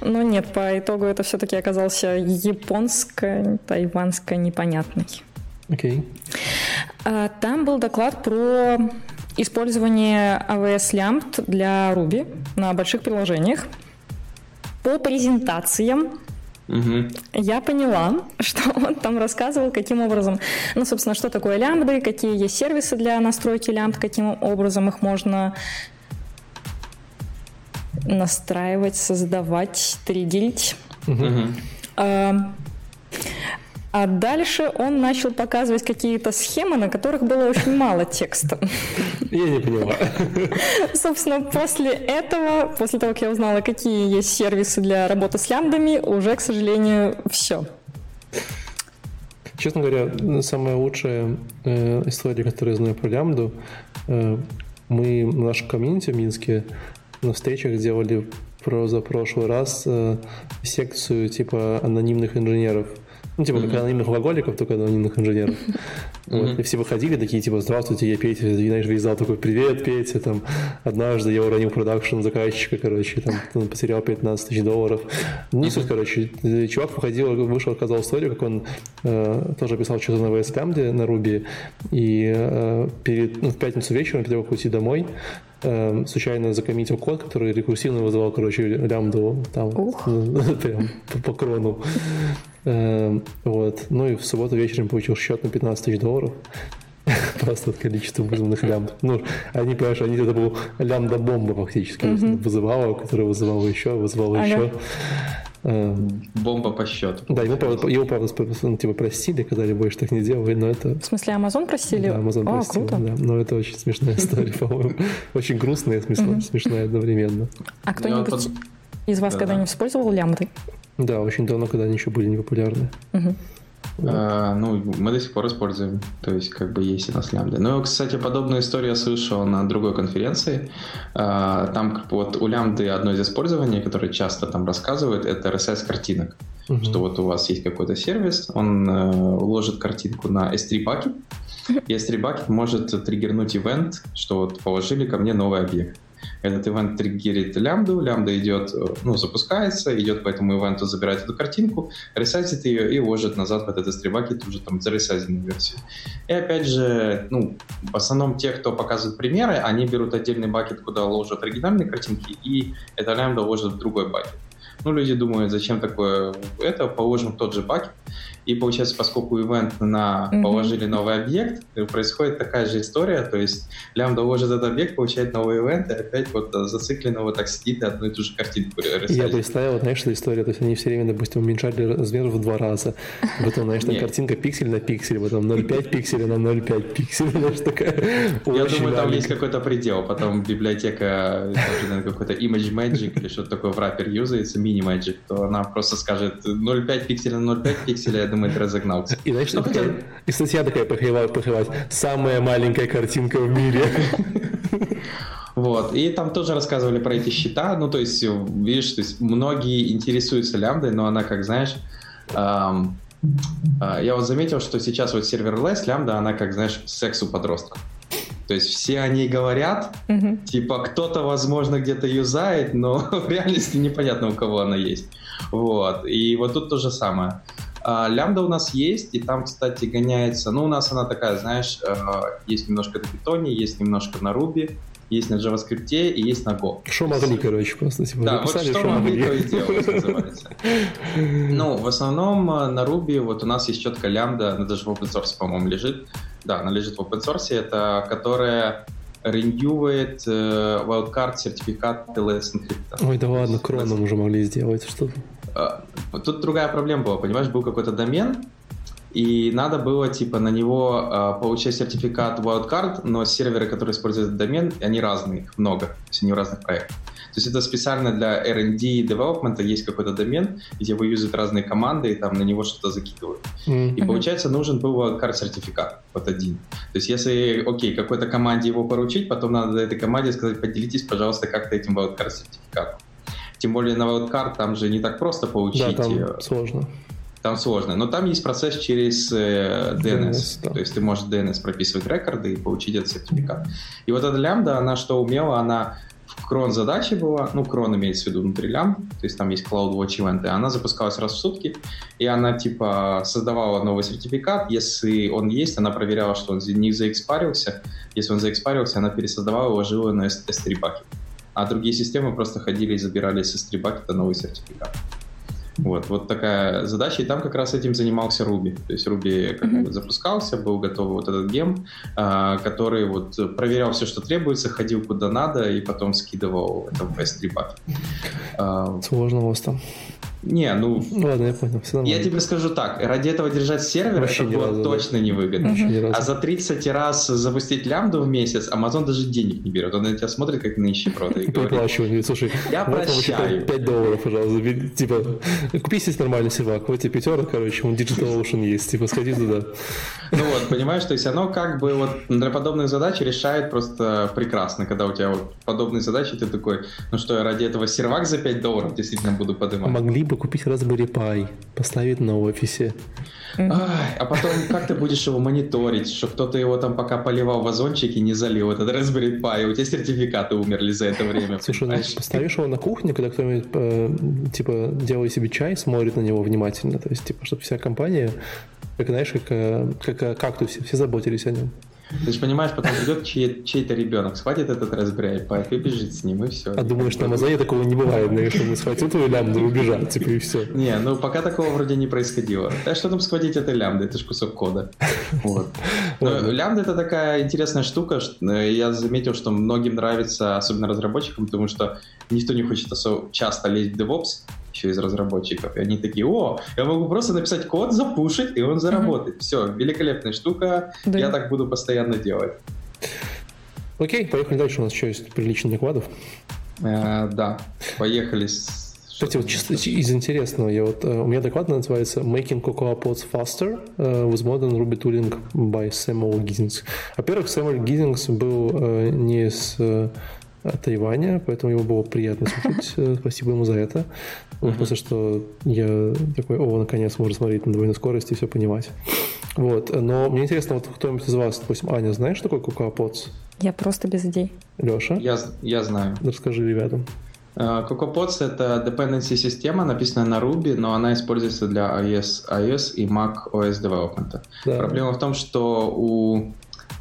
Но нет, по итогу это все-таки оказался японско, тайванско непонятный. Окей. Okay. Там был доклад про использование AWS Lambda для Ruby на больших приложениях. По презентациям Угу. Я поняла, что он там рассказывал, каким образом, ну, собственно, что такое лямбды, какие есть сервисы для настройки лямбд, каким образом их можно настраивать, создавать, триггерить. Угу. А дальше он начал показывать какие-то схемы, на которых было очень мало текста. Я не поняла. Собственно, после этого, после того, как я узнала, какие есть сервисы для работы с лямбдами, уже, к сожалению, все. Честно говоря, самая лучшая э, история, которую я знаю про лямбду, э, мы в нашем комьюнити в Минске на встречах делали про за прошлый раз э, секцию типа анонимных инженеров – ну, типа, mm-hmm. как анонимных алкоголиков, только анонимных инженеров. Mm-hmm. Вот. И все выходили такие, типа, здравствуйте, я Петя. И, знаешь, весь зал такой, привет, Петя. Там, однажды я уронил продакшн заказчика, короче, там, он потерял 15 тысяч долларов. Не суть, короче. Чувак выходил, вышел, рассказал историю, как он э, тоже писал что-то на VS Code на Ruby. И э, перед, ну, в пятницу вечером, перед того, как уйти домой, э, случайно закоммитил код, который рекурсивно вызывал, короче, лямбду там, прям по, по крону. Эм, вот. Ну и в субботу вечером получил счет на 15 тысяч долларов. Просто от количества вызванных лямбд. Ну, они, понимаешь, они это был лямбда-бомба фактически. Mm-hmm. Вызывала, которая вызывала еще, вызывала ага. еще. Эм, Бомба по счету. Да, ему, правда, его, правда, ну, типа, простили, когда больше так не делай, но это... В смысле, Амазон простили? Да, Амазон простил, круто. да. Но это очень смешная история, по-моему. Очень грустная и смешная одновременно. А кто-нибудь из вас когда-нибудь использовал лямбды? Да, очень давно, когда они еще были непопулярны. Угу. А, ну, мы до сих пор используем, то есть как бы есть у нас лямбда. Ну, кстати, подобную историю я слышал на другой конференции. А, там вот у лямбды одно из использований, которое часто там рассказывают, это RSS картинок. Угу. Что вот у вас есть какой-то сервис, он э, уложит картинку на S3 бакет, и S3 бакет может триггернуть ивент, что вот положили ко мне новый объект. Этот ивент триггерит лямбду, лямбда идет, ну, запускается, идет по этому ивенту, забирает эту картинку, ресайзит ее и уложит назад в этот S3 уже там заресайзенную версию. И опять же, ну, в основном те, кто показывает примеры, они берут отдельный бакет, куда ложат оригинальные картинки, и это лямбда ложит в другой бакет. Ну, люди думают, зачем такое это, положим в тот же бакет. И получается, поскольку ивент на mm-hmm. положили новый объект, происходит такая же история, то есть лямбда ложит этот объект, получает новый ивент, и опять вот зацикленно вот так сидит и одну и ту же картинку Я представил, знаешь, что история, то есть они все время, допустим, уменьшали размер в два раза. Потом, знаешь, там картинка пиксель на пиксель, потом 0,5 пикселя на 0,5 пикселя, знаешь, такая Я думаю, там есть какой-то предел, потом библиотека, какой-то Image Magic или что-то такое в раппер юзается, Mini Magic, то она просто скажет 0,5 пикселя на 0,5 пикселя, ты разогнался. И знаешь, ну, и статья такая похивать, самая маленькая картинка в мире. Вот. И там тоже рассказывали про эти счета. Ну, то есть, видишь, то есть многие интересуются лямбдой, но она, как знаешь, эм, э, я вот заметил, что сейчас вот серверлесс лямбда, она, как знаешь, секс у подростков. То есть все о ней говорят, mm-hmm. типа кто-то, возможно, где-то юзает, но в реальности непонятно, у кого она есть. Вот. И вот тут то же самое. А, лямбда у нас есть, и там, кстати, гоняется, ну, у нас она такая, знаешь, э, есть немножко на питоне, есть немножко на руби, есть на JavaScript и есть на Go. Что могли, короче, просто типа, Да, вот что могли, то и делать, называется. Ну, в основном э, на Ruby вот у нас есть четко лямбда, она даже в open source, по-моему, лежит. Да, она лежит в open source, это которая реньюет э, wildcard сертификат LS Encrypt. Ой, да ладно, кроном уже могли сделать что-то. Э, тут другая проблема была, понимаешь, был какой-то домен, и надо было, типа, на него э, получать сертификат wildcard, но серверы, которые используют этот домен, они разные, их много, то есть они в разных проектах. То есть это специально для R&D и development есть какой-то домен, где вы юзают разные команды и там на него что-то закидывают. Mm-hmm. И получается нужен был wildcard сертификат, вот один. То есть если, окей, какой-то команде его поручить, потом надо этой команде сказать, поделитесь, пожалуйста, как-то этим wildcard сертификатом. Тем более на wildcard там же не так просто получить. Да, там сложно там сложно. Но там есть процесс через э, DNS. DNS да. То есть ты можешь DNS прописывать рекорды и получить этот сертификат. И вот эта лямбда, она что умела, она крон задачи была, ну, крон имеется в виду внутри лям, то есть там есть CloudWatch ивенты, она запускалась раз в сутки, и она, типа, создавала новый сертификат, если он есть, она проверяла, что он не заэкспарился, если он заэкспарился, она пересоздавала и ложила на S3 бакет. А другие системы просто ходили и забирали с S3 бакета новый сертификат. Вот, вот такая задача, и там как раз этим занимался Руби. То есть Руби как mm-hmm. запускался, был готов вот этот гем, а, который вот проверял все, что требуется, ходил куда надо, и потом скидывал это в S3 баки. А, Сложно у вас там. Не, ну... Ладно, я понял. Все я тебе скажу так, ради этого держать сервер, Вообще это было разу, точно да. невыгодно. Угу. А за 30 раз запустить лямбду в месяц, Amazon даже денег не берет. Он на тебя смотрит, как на нищеброда и говорит... Проплачивает. Слушай, я прощаю. 5 долларов, пожалуйста. Типа, купи себе нормальный сервак. Вот тебе пятерок, короче, он Digital Ocean есть. Типа, сходи туда. Ну вот, понимаешь, то есть оно как бы вот для подобных задач решает просто прекрасно, когда у тебя вот подобные задачи, ты такой, ну что, я ради этого сервак за 5 долларов действительно буду поднимать. Могли бы купить Raspberry Pi, поставить на офисе. Ай, а потом как ты будешь его мониторить, что кто-то его там пока поливал вазончик и не залил этот Raspberry Pi, и у тебя сертификаты умерли за это время. Слушай, ну, поставишь его на кухне, когда кто-нибудь э, типа делает себе чай, смотрит на него внимательно, то есть типа, чтобы вся компания как, знаешь, как, э, как э, кактусе, все заботились о нем. Ты же понимаешь, потом придет чей- чей-то ребенок, схватит этот Raspberry Pi и бежит с ним, и все. А думаешь, на Амазоне такого не бывает, мы схватил твою лямбду и убежал, типа, и все. Не, ну пока такого вроде не происходило. А что там схватить этой лямбды? Это же кусок кода. Вот. Но лямбда это такая интересная штука. Э, я заметил, что многим нравится, особенно разработчикам, потому что никто не хочет особо часто лезть в DevOps, еще из разработчиков. И они такие, о, я могу просто написать код, запушить, и он заработает. Mm-hmm. Все, великолепная штука, да. я так буду постоянно делать. Окей, поехали дальше. У нас еще есть приличный докладов. Э, да, поехали кстати, вот чисто из интересного, я вот, э, у меня доклад называется Making Cocoa Pods Faster uh, with Modern Ruby Tooling by Samuel Giddings. Во-первых, Samuel Giddings был uh, не с Тайваня, поэтому его было приятно слушать. Спасибо ему за это. В смысле, что я такой, о, наконец, можно смотреть на двойной скорости и все понимать. Вот. Но мне интересно, вот кто-нибудь из вас, допустим, Аня, знаешь, что такое CocoaPods? Я просто без идей. Леша? Я, я знаю. Расскажи ребятам. CocoaPods — это dependency система, написанная на Ruby, но она используется для iOS, iOS и Mac OS Development. Да. Проблема в том, что у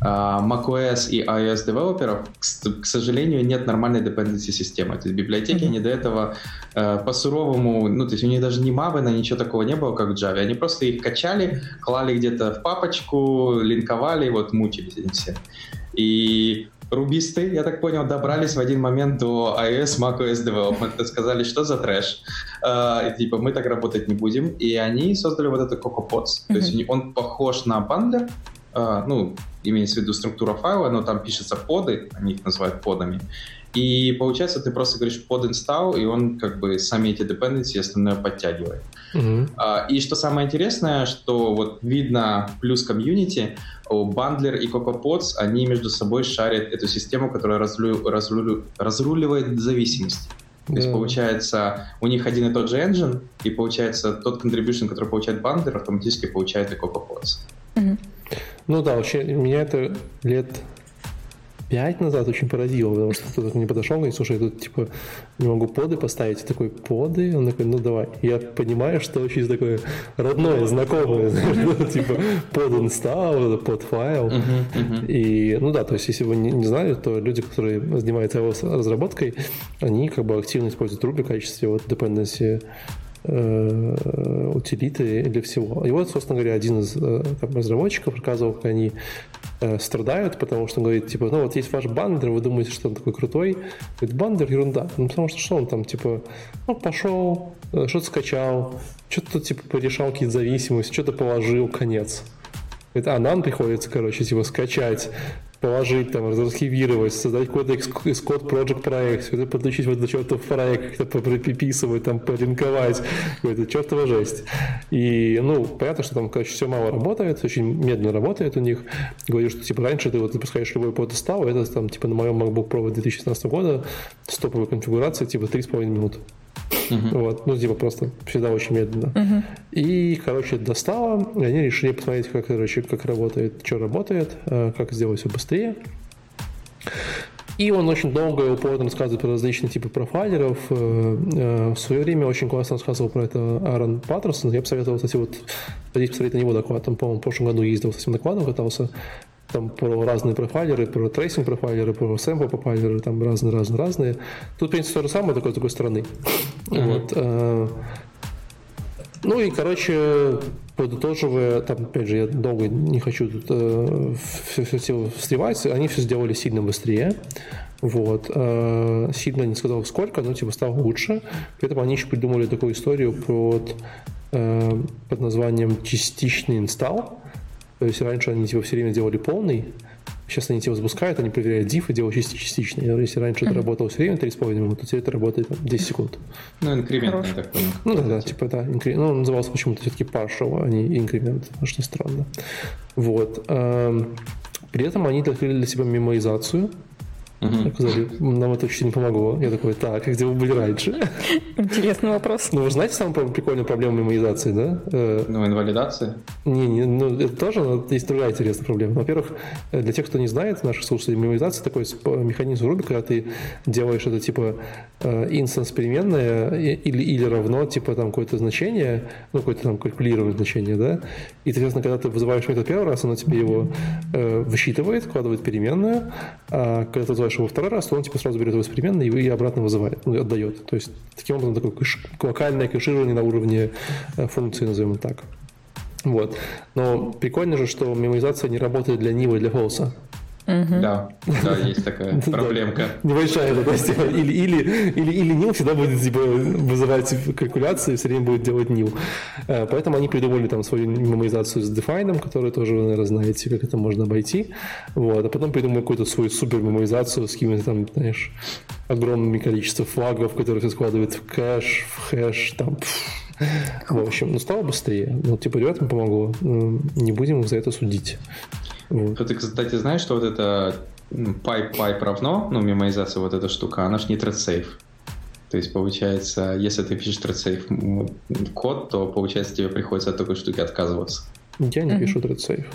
macOS и iOS девелоперов, к, сожалению, нет нормальной dependency системы. То есть библиотеки mm-hmm. они до этого э, по-суровому, ну, то есть у них даже ни Maven, ничего такого не было, как в Java. Они просто их качали, клали где-то в папочку, линковали, вот мучились они все. И рубисты, я так понял, добрались в один момент до iOS, macOS Development и сказали, что за трэш. Uh, типа, мы так работать не будем. И они создали вот это CocoaPods. Mm-hmm. То есть он похож на бандлер, ну, имеется в виду структура файла, но там пишется поды, они их называют подами. И получается, ты просто говоришь под install, и он как бы сами эти dependency остальное подтягивает. Mm-hmm. Uh, и что самое интересное, что вот видно плюс комьюнити, Бандлер и CocoaPods, они между собой шарят эту систему, которая разру, разру, разруливает зависимость. То есть, получается, у них один и тот же engine, и получается, тот contribution, который получает Bundler, автоматически получает и CocoaPods. Mm-hmm. Ну да, вообще, меня это лет пять назад очень поразило, потому что кто-то не подошел и говорит, слушай, я тут типа не могу поды поставить. Я такой, поды? Он такой, ну давай. Я понимаю, что очень такое родное, знакомое, типа под install, под файл. И, ну да, то есть если вы не знали, то люди, которые занимаются разработкой, они как бы активно используют Ruby в качестве вот dependency утилиты для всего. И вот, собственно говоря, один из э, там, разработчиков рассказывал, как они э, страдают, потому что он говорит, типа, ну вот есть ваш бандер, вы думаете, что он такой крутой. Говорит, бандер ерунда. Ну, потому что что он там, типа, ну, пошел, э, что-то скачал, что-то, типа, порешал какие-то зависимости, что-то положил, конец. Говорит, а нам приходится, короче, типа, скачать положить, там, разархивировать, создать какой-то Xcode Project проект, все это подключить в этот чертов проект, как-то приписывать, там, полинковать, какой-то чертова жесть. И, ну, понятно, что там, короче, все мало работает, очень медленно работает у них. Говорю, что, типа, раньше ты вот запускаешь любой под стал, это, там, типа, на моем MacBook Pro 2016 года с топовой конфигурацией, типа, 3,5 минуты. Uh-huh. Вот, ну, типа просто всегда очень медленно. Uh-huh. И, короче, достало, и они решили посмотреть, как, короче, как работает, что работает, э, как сделать все быстрее. И он очень долго и упорно рассказывает про различные типы профайлеров. Э, э, в свое время очень классно рассказывал про это Аарон Паттерсон. Я бы советовал, кстати, вот пойти посмотреть на него доклад. Там, по-моему, в прошлом году ездил с этим докладом, катался там про разные профайлеры, про tracing профайлеры, про sample профайлеры, там разные-разные-разные. Тут, в принципе, то же самое, только с другой стороны. Uh-huh. Вот. Э, ну и, короче, подытоживая, там, опять же, я долго не хочу тут э, все, все, все встревать, они все сделали сильно быстрее. Вот. Э, сильно не сказал сколько, но типа стало лучше. При этом они еще придумали такую историю под, э, под названием частичный инсталл. То есть раньше они типа все время делали полный, сейчас они типа запускают, они проверяют diff и делают частично. Если раньше mm-hmm. это работало все время 3,5 минуты, то теперь это работает там, 10 секунд. Ну, инкремент, я так понял. Ну, да, да, типа, да, инкремент. Ну, он назывался почему-то все-таки partial, а не инкремент, что странно. Вот. Эм, при этом они открыли для себя мемоизацию, Угу. Сказали, нам это очень не помогло. Я такой, так, где вы были раньше? Интересный вопрос. Ну, вы знаете самую прикольную проблему мемоизации, да? Э, ну, инвалидация? Не, не, ну, это тоже, но есть другая интересная проблема. Во-первых, э, для тех, кто не знает, наших слушателей, мемоизация такой механизм Ruby, когда ты делаешь это типа э, инстанс переменная или, или равно типа там какое-то значение, ну, какое-то там калькулируемое значение, да? И, соответственно, когда ты вызываешь метод первый раз, оно тебе его э, высчитывает, вкладывает переменную, а когда ты вызываешь делаешь его второй раз, то он типа сразу берет его с переменной и обратно вызывает, ну, отдает. То есть таким образом такое кэш, локальное кэширование на уровне э, функции, назовем так. Вот. Но прикольно же, что меморизация не работает для Нива и для Фолса. Угу. Да, да, есть такая проблемка. Небольшая, есть, или, или, или, или нил всегда будет типа, вызывать калькуляции, все время будет делать нил. Э, поэтому они придумали там свою меморизацию с define, которую тоже вы, наверное, знаете, как это можно обойти. Вот. А потом придумали какую-то свою супер меморизацию с какими-то там, знаешь, огромными количеством флагов, которые все складывают в кэш, в хэш, там, в общем, ну стало быстрее. Ну, типа, ребятам помогло. Не будем их за это судить. Вот. Ты, кстати, знаешь, что вот это pipe pipe равно, ну, мемоизация вот эта штука, она ж не thread. То есть, получается, если ты пишешь thread код, то, получается, тебе приходится от такой штуки отказываться. Я не пишу thread safe.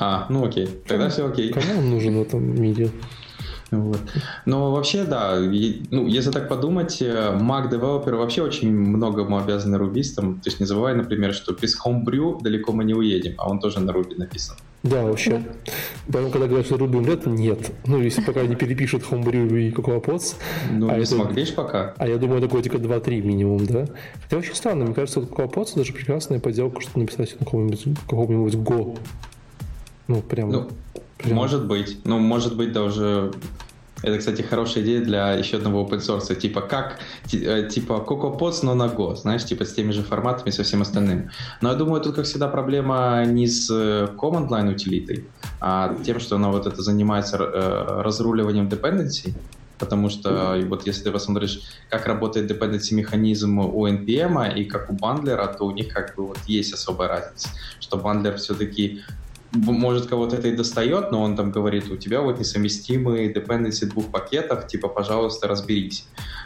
А, ну окей, тогда все окей. Кому он нужен в этом мире? Вот. Но вообще, да, ну, если так подумать, э, Mac Developer вообще очень многому обязаны рубистам. То есть не забывай, например, что без Homebrew далеко мы не уедем, а он тоже на Ruby написан. Да, вообще. Да. Поэтому, когда говорят, что Ruby умрет, нет. Ну, если пока не перепишут Homebrew и CocoaPods. Ну, а не это, смогли ж пока. А я думаю, это годика 2-3 минимум, да? Хотя очень странно, мне кажется, CocoaPods даже прекрасная поделка, что написать на каком-нибудь, каком-нибудь Go. Ну, прям, ну, прям... Может быть. Ну, может быть, даже это, кстати, хорошая идея для еще одного open source. Типа как, э, типа CocoaPods, но на Go, знаешь, типа с теми же форматами, со всем остальным. Но я думаю, тут, как всегда, проблема не с э, command line утилитой, а тем, что она вот это занимается э, разруливанием dependency, потому что вот если ты посмотришь, как работает dependency механизм у NPM и как у бандлера, то у них как бы вот есть особая разница, что бандлер все-таки может, кого-то это и достает, но он там говорит, у тебя вот несовместимые dependency двух пакетов, типа, пожалуйста, разберись.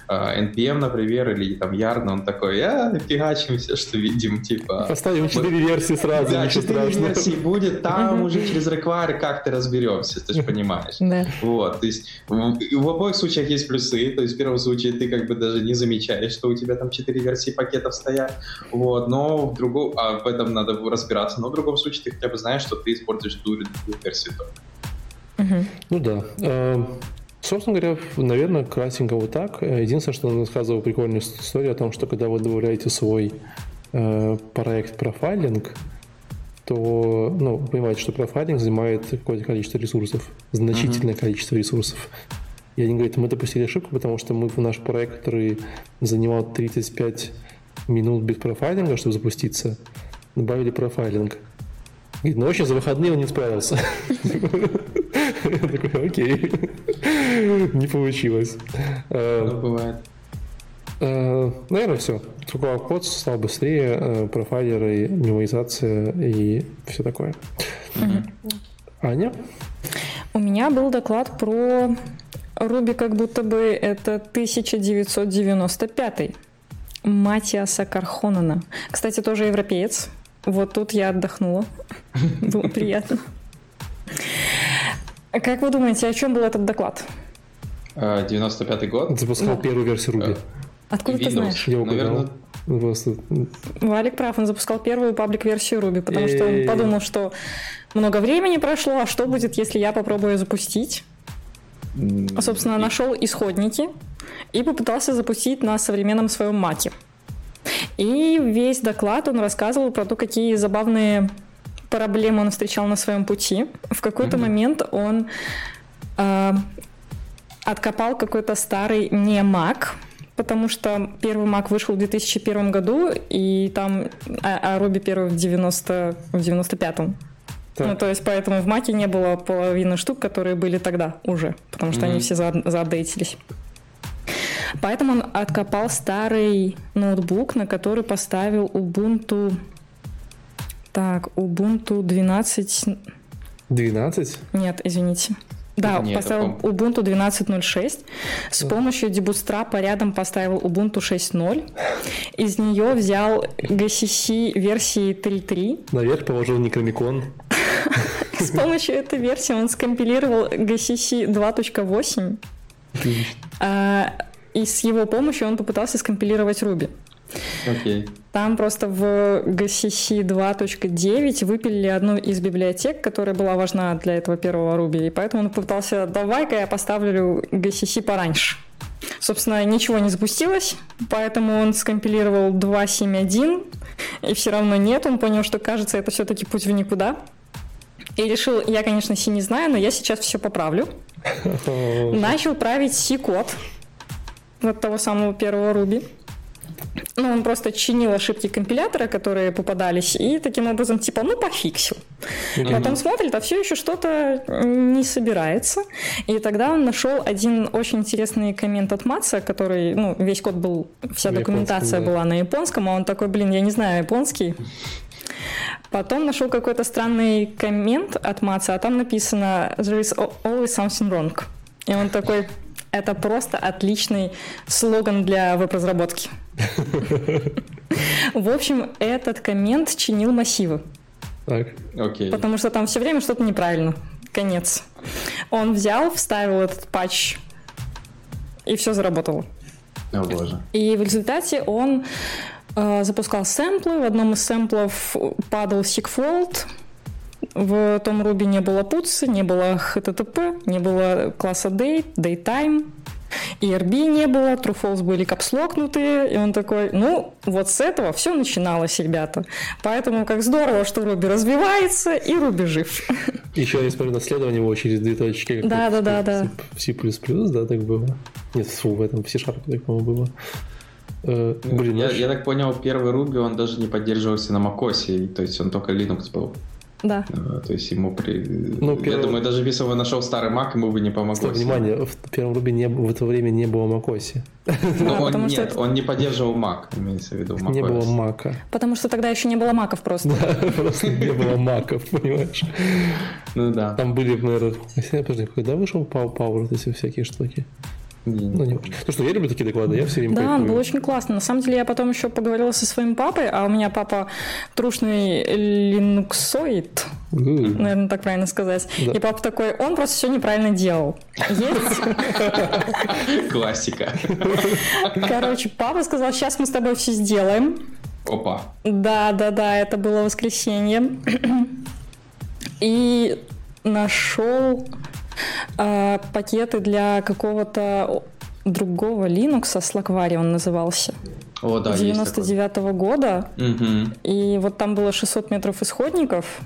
NPM, например, или там Yarn, он такой, а, фигачимся, что видим, типа... Поставим 4 вот, версии сразу, да, 4 версии будет, там уже через require как-то разберемся, ты же понимаешь. Да. Вот, то есть в, в обоих случаях есть плюсы, то есть в первом случае ты как бы даже не замечаешь, что у тебя там 4 версии пакетов стоят, вот, но в другом, а в этом надо разбираться, но в другом случае ты хотя бы знаешь, что ты используешь ту или другую версию только. Угу. Ну да. Эм, Собственно говоря, наверное, кратенько вот так. Единственное, что он рассказывал прикольную историю о том, что когда вы добавляете свой э, проект профайлинг, то, ну, понимаете, что профайлинг занимает какое-то количество ресурсов, значительное mm-hmm. количество ресурсов. И они говорят, мы допустили ошибку, потому что мы в наш проект, который занимал 35 минут без профайлинга, чтобы запуститься, добавили профайлинг. Говорит, ну, вообще за выходные он не справился. Я такой, окей. Не получилось. Ну, бывает. Э, наверное, все. Другой код стал быстрее, э, профайлеры, меморизация и все такое. Аня? У меня был доклад про Руби, как будто бы это 1995 Матиаса Кархонена. Кстати, тоже европеец. Вот тут я отдохнула. Было приятно. Как вы думаете, о чем был этот доклад? 95-й год. Запускал Да. первую версию Ruby. Откуда ты знаешь? Я угадал. Наверное, Просто Валик прав, он запускал первую паблик-версию Ruby, потому что он подумал, что много времени прошло, а что будет, если я попробую запустить? А, Собственно, нашел исходники и попытался запустить на современном своем маке. И весь доклад он рассказывал про то, какие забавные проблемы он встречал на своем пути. В какой-то Мгм. момент он э, откопал какой-то старый не Mac, потому что первый Mac вышел в 2001 году, и там, а, а Ruby первый в, 90, в 95-м. Так. Ну, то есть, поэтому в Маке не было половины штук, которые были тогда уже, потому что Мгм. они все за- заапдейтились. Поэтому он откопал старый ноутбук, на который поставил Ubuntu... Так, Ubuntu 12... 12? Нет, извините. Да, Нет, поставил а Ubuntu 12.06. С помощью дебустрапа рядом поставил Ubuntu 6.0. Из нее взял GCC версии 3.3. Наверх положил Necronomicon. С помощью этой версии он скомпилировал GCC 2.8. а, И с его помощью он попытался скомпилировать Ruby. Окей. Там просто в GCC 2.9 выпилили одну из библиотек, которая была важна для этого первого Ruby, и поэтому он попытался, давай-ка я поставлю GCC пораньше. Собственно, ничего не запустилось, поэтому он скомпилировал 2.7.1, и все равно нет, он понял, что, кажется, это все-таки путь в никуда. И решил, я, конечно, C не знаю, но я сейчас все поправлю. Начал править C-код вот того самого первого Ruby. Ну, он просто чинил ошибки компилятора, которые попадались, и таким образом, типа, ну, пофиксил. Потом смотрит, а все еще что-то не собирается. И тогда он нашел один очень интересный коммент от Матса, который, ну, весь код был, вся На документация да. была на японском, а он такой, блин, я не знаю японский. Потом нашел какой-то странный коммент от Матса, а там написано «There is always something wrong». И он такой, это просто отличный слоган для веб-разработки. В общем, этот коммент чинил массивы, Так. Окей. потому что там все время что-то неправильно. Конец. Он взял, вставил этот патч, и все заработало. О боже. И в результате он запускал сэмплы. В одном из сэмплов падал Sigfold. в том Ruby не было PUTS, не было HTTP, не было класса Date, Daytime, ERB не было, True False были капслокнутые, и он такой, ну, вот с этого все начиналось, ребята. Поэтому как здорово, что Руби развивается, и Руби жив. Еще я смотрю, наследование его через две точки. Да, да, да, да. В C++, да, так было. Нет, фу, в этом в C-Sharp так, по-моему, было. Э, блин, я, я так понял, первый Ruby, он даже не поддерживался на macOS, то есть он только Linux был. Да. А, то есть ему при... Ну, первый... Я думаю, даже если бы нашел старый Mac, ему бы не помогло. Стой, внимание, в первом Ruby не, в это время не было macOS. Ну, а, он, нет, он не поддерживал Mac, имеется в виду macOS. Не было Mac. Потому что тогда еще не было маков просто. Да, просто не было маков, понимаешь? Ну да. Там были, наверное... Подожди, когда вышел Power, эти всякие штуки? Ну, не важно. Ну что, я люблю такие доклады, я все время Да, он был очень классно. На самом деле, я потом еще поговорила со своим папой, а у меня папа трушный линуксоид, mm. наверное, так правильно сказать. Да. И папа такой, он просто все неправильно делал. Есть? Классика. Короче, папа сказал, сейчас мы с тобой все сделаем. Опа. Да, да, да, это было воскресенье. И нашел э, пакеты для какого-то другого Linux, Slackware он назывался. О, да, 99 -го года. Угу. И вот там было 600 метров исходников,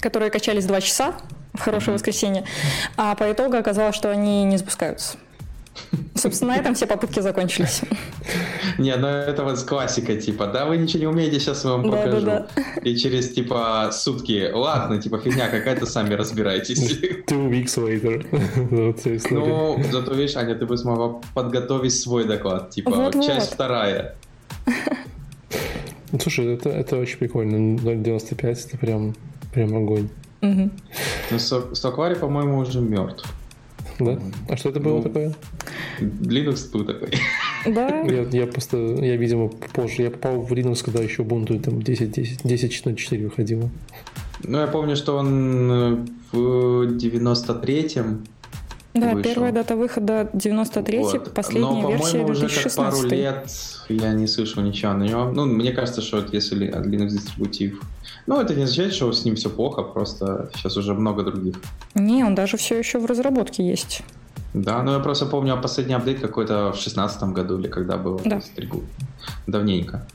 которые качались 2 часа в хорошее угу. воскресенье. А по итогу оказалось, что они не запускаются. Собственно, на этом все попытки закончились. Не, ну это вот классика, типа, да, вы ничего не умеете, сейчас я вам покажу. Да, да, да. И через, типа, сутки, ладно, типа, фигня какая-то, сами разбирайтесь. Two weeks later. ну, зато, видишь, Аня, ты бы смогла подготовить свой доклад, типа, вот, часть вот. вторая. Ну, слушай, это, это очень прикольно. 0.95 это прям, прям огонь. Угу. Ну, Соквари, по-моему, уже мертв. Да? А что это было ну, такое? Linux был такой. Да? Я, я просто, я, видимо, позже. Я попал в Linux, когда еще Ubuntu там 10.10, 10.04 выходило. Ну, я помню, что он э, в 93-м да, вышел. первая дата выхода 93 вот. последняя Но, версия 2016 уже как пару лет я не слышал ничего на него. Ну, мне кажется, что вот если Linux дистрибутив ну, это не означает, что с ним все плохо, просто сейчас уже много других. Не, он даже все еще в разработке есть. Да, ну я просто помню последний апдейт какой-то в шестнадцатом году или когда был. Да. Давненько.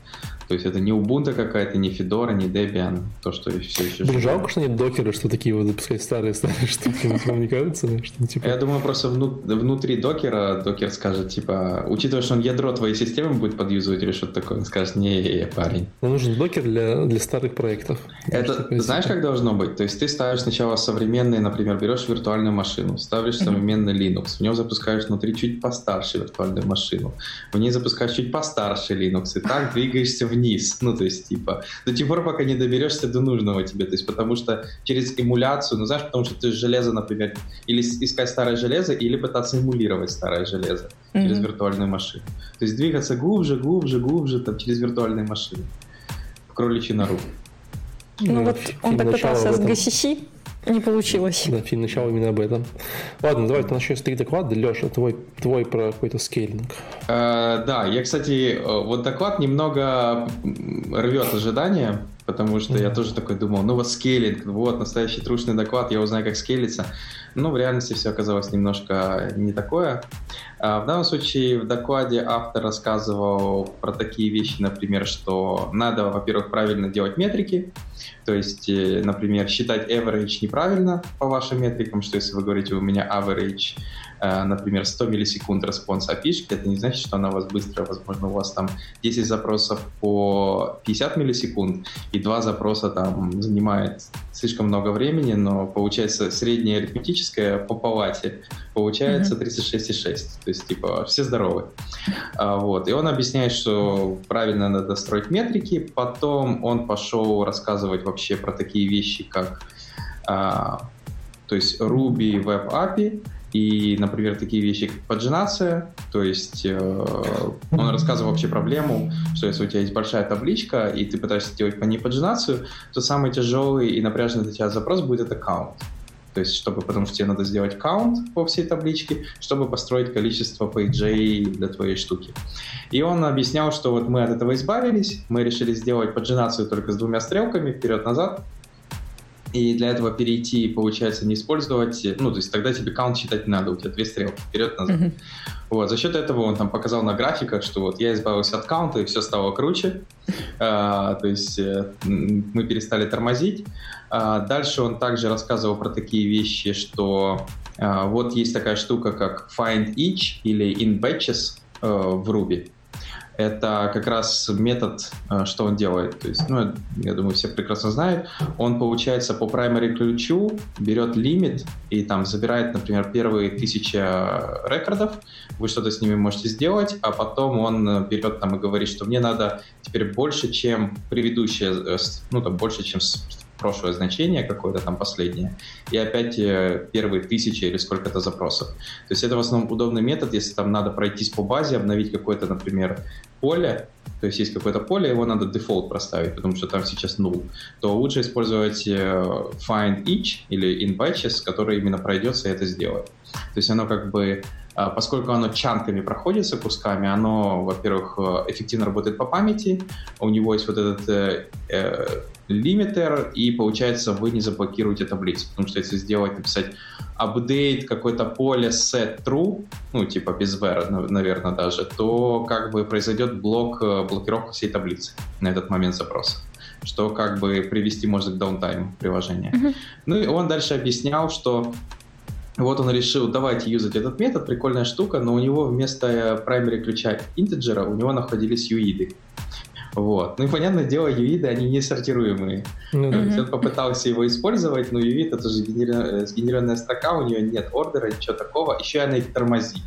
То есть это не Ubuntu какая-то, не Fedora, не Debian, то, что все еще Блин, жалко, что нет докера, что такие вот запускать старые-старые штуки, вам не кажется? Что, типа... Я думаю, просто внутри докера докер скажет, типа, учитывая, что он ядро твоей системы будет подъюзывать или что-то такое, он скажет, не, парень. Нам нужен докер для, для старых проектов. Это, знаешь, как должно быть? То есть ты ставишь сначала современный, например, берешь виртуальную машину, ставишь современный Linux, в нем запускаешь внутри чуть постарше виртуальную машину, в ней запускаешь чуть постарше Linux, и так двигаешься вниз. Ну, то есть, типа, до тех пор, пока не доберешься до нужного тебе. То есть, потому что через эмуляцию, ну, знаешь, потому что ты железо, например, или искать старое железо, или пытаться эмулировать старое железо mm-hmm. через виртуальную машину. То есть, двигаться глубже, глубже, глубже, там, через виртуальные машины. В кроличью нору. Ну, ну вот он так пытался с GCC, не получилось. Да, фильм начал именно об этом. Ладно, давай, у нас еще есть три доклада. Леша, твой, твой про какой-то скейлинг. Э, да, я, кстати, э, вот доклад немного рвет ожидания, потому что mm-hmm. я тоже такой думал, ну вот скейлинг, вот настоящий трушный доклад, я узнаю, как скейлиться. Но в реальности все оказалось немножко не такое. А в данном случае в докладе автор рассказывал про такие вещи, например, что надо, во-первых, правильно делать метрики, то есть, э, например, считать average неправильно по вашим метрикам, что если вы говорите, у меня average например, 100 миллисекунд response API, это не значит, что она у вас быстрая. Возможно, у вас там 10 запросов по 50 миллисекунд, и два запроса там занимает слишком много времени, но получается среднее арифметическое по палате получается mm-hmm. 36,6. То есть, типа, все здоровы. А, вот. И он объясняет, что правильно надо строить метрики. Потом он пошел рассказывать вообще про такие вещи, как а, то есть Ruby Web API, и, например, такие вещи, как поджинация, то есть э, он рассказывал вообще проблему, что если у тебя есть большая табличка, и ты пытаешься делать по ней поджинацию, то самый тяжелый и напряженный для тебя запрос будет это count. То есть, чтобы, потому что тебе надо сделать count по всей табличке, чтобы построить количество пейджей для твоей штуки. И он объяснял, что вот мы от этого избавились, мы решили сделать поджинацию только с двумя стрелками, вперед-назад, И для этого перейти, получается, не использовать, ну, то есть тогда тебе каунт считать не надо, у тебя две стрелки, вперед-назад. Mm-hmm. Вот, за счет этого он там показал на графиках, что вот я избавился от каунта, и все стало круче. А, то есть э, мы перестали тормозить. А, дальше он также рассказывал про такие вещи, что а, вот есть такая штука, как find each или in batches э, в Ruby это как раз метод, э, что он делает. То есть, ну, я думаю, все прекрасно знают. Он, получается, по primary ключу берет лимит и там забирает, например, первые тысяча рекордов, вы что-то с ними можете сделать, а потом он берет там и говорит, что мне надо теперь больше, чем предыдущее, э, ну, там, больше, чем прошлое значение какое-то там последнее, и опять э, первые тысячи или сколько-то запросов. То есть это в основном удобный метод, если там надо пройтись по базе, обновить какое-то, например, поле, то есть есть какое-то поле, его надо дефолт проставить, потому что там сейчас null, то лучше использовать э, find each или in batches, который именно пройдется и это сделает. То есть оно как бы поскольку оно чанками проходится кусками, оно, во-первых, э, эффективно работает по памяти, у него есть вот этот э, э, лимитер, и получается вы не заблокируете таблицу, потому что если сделать, написать апдейт какое-то поле set true, ну типа без where, наверное, даже, то как бы произойдет блок, э, блокировка всей таблицы на этот момент запроса что как бы привести может к даунтайму приложения. Mm-hmm. Ну и он дальше объяснял, что вот он решил, давайте юзать этот метод, прикольная штука, но у него вместо primary ключа интеджера у него находились юиды. Вот. Ну и понятное дело, юиды, они не сортируемые. Ну, да. есть он попытался его использовать, но юид это же э, сгенерированная строка, у нее нет ордера, ничего такого. Еще она их тормозит,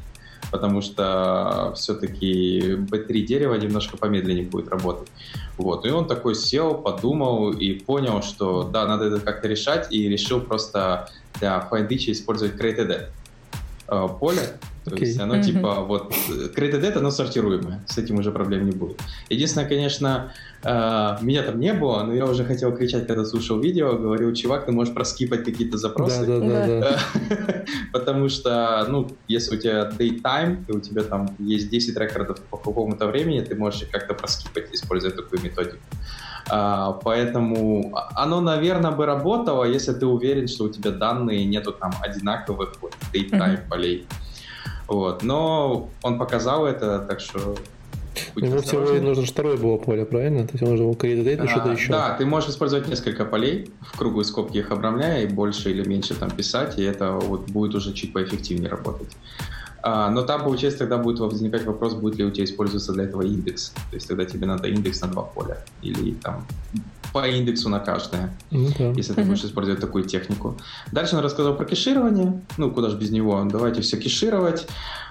потому что все-таки B3 дерево немножко помедленнее будет работать. Вот. И он такой сел, подумал и понял, что да, надо это как-то решать, и решил просто для FindItch использовать created э, поле, то okay. есть оно mm-hmm. типа вот created оно сортируемое, с этим уже проблем не будет. Единственное, конечно, э, меня там не было, но я уже хотел кричать, когда слушал видео, говорил, чувак, ты можешь проскипать какие-то запросы. Да, да, да. Потому что, ну, если у тебя daytime, и у тебя там есть 10 рекордов по какому-то времени, ты можешь их как-то проскипать, используя такую методику. А, поэтому оно, наверное, бы работало, если ты уверен, что у тебя данные нету там одинаковых вот, daytime полей. Вот. Но он показал это, так что Ему всего нужно второе было поле, правильно? То есть нужно было date и что-то еще. Да, ты можешь использовать несколько полей, в круглые скобки их обрамляя, и больше или меньше там писать, и это вот будет уже чуть поэффективнее работать. А, но там, получается, тогда будет возникать вопрос, будет ли у тебя использоваться для этого индекс. То есть тогда тебе надо индекс на два поля. Или там по индексу на каждое, ну, да. если ты будешь использовать такую технику. Дальше он рассказал про кеширование. Ну, куда же без него? Давайте все кешировать.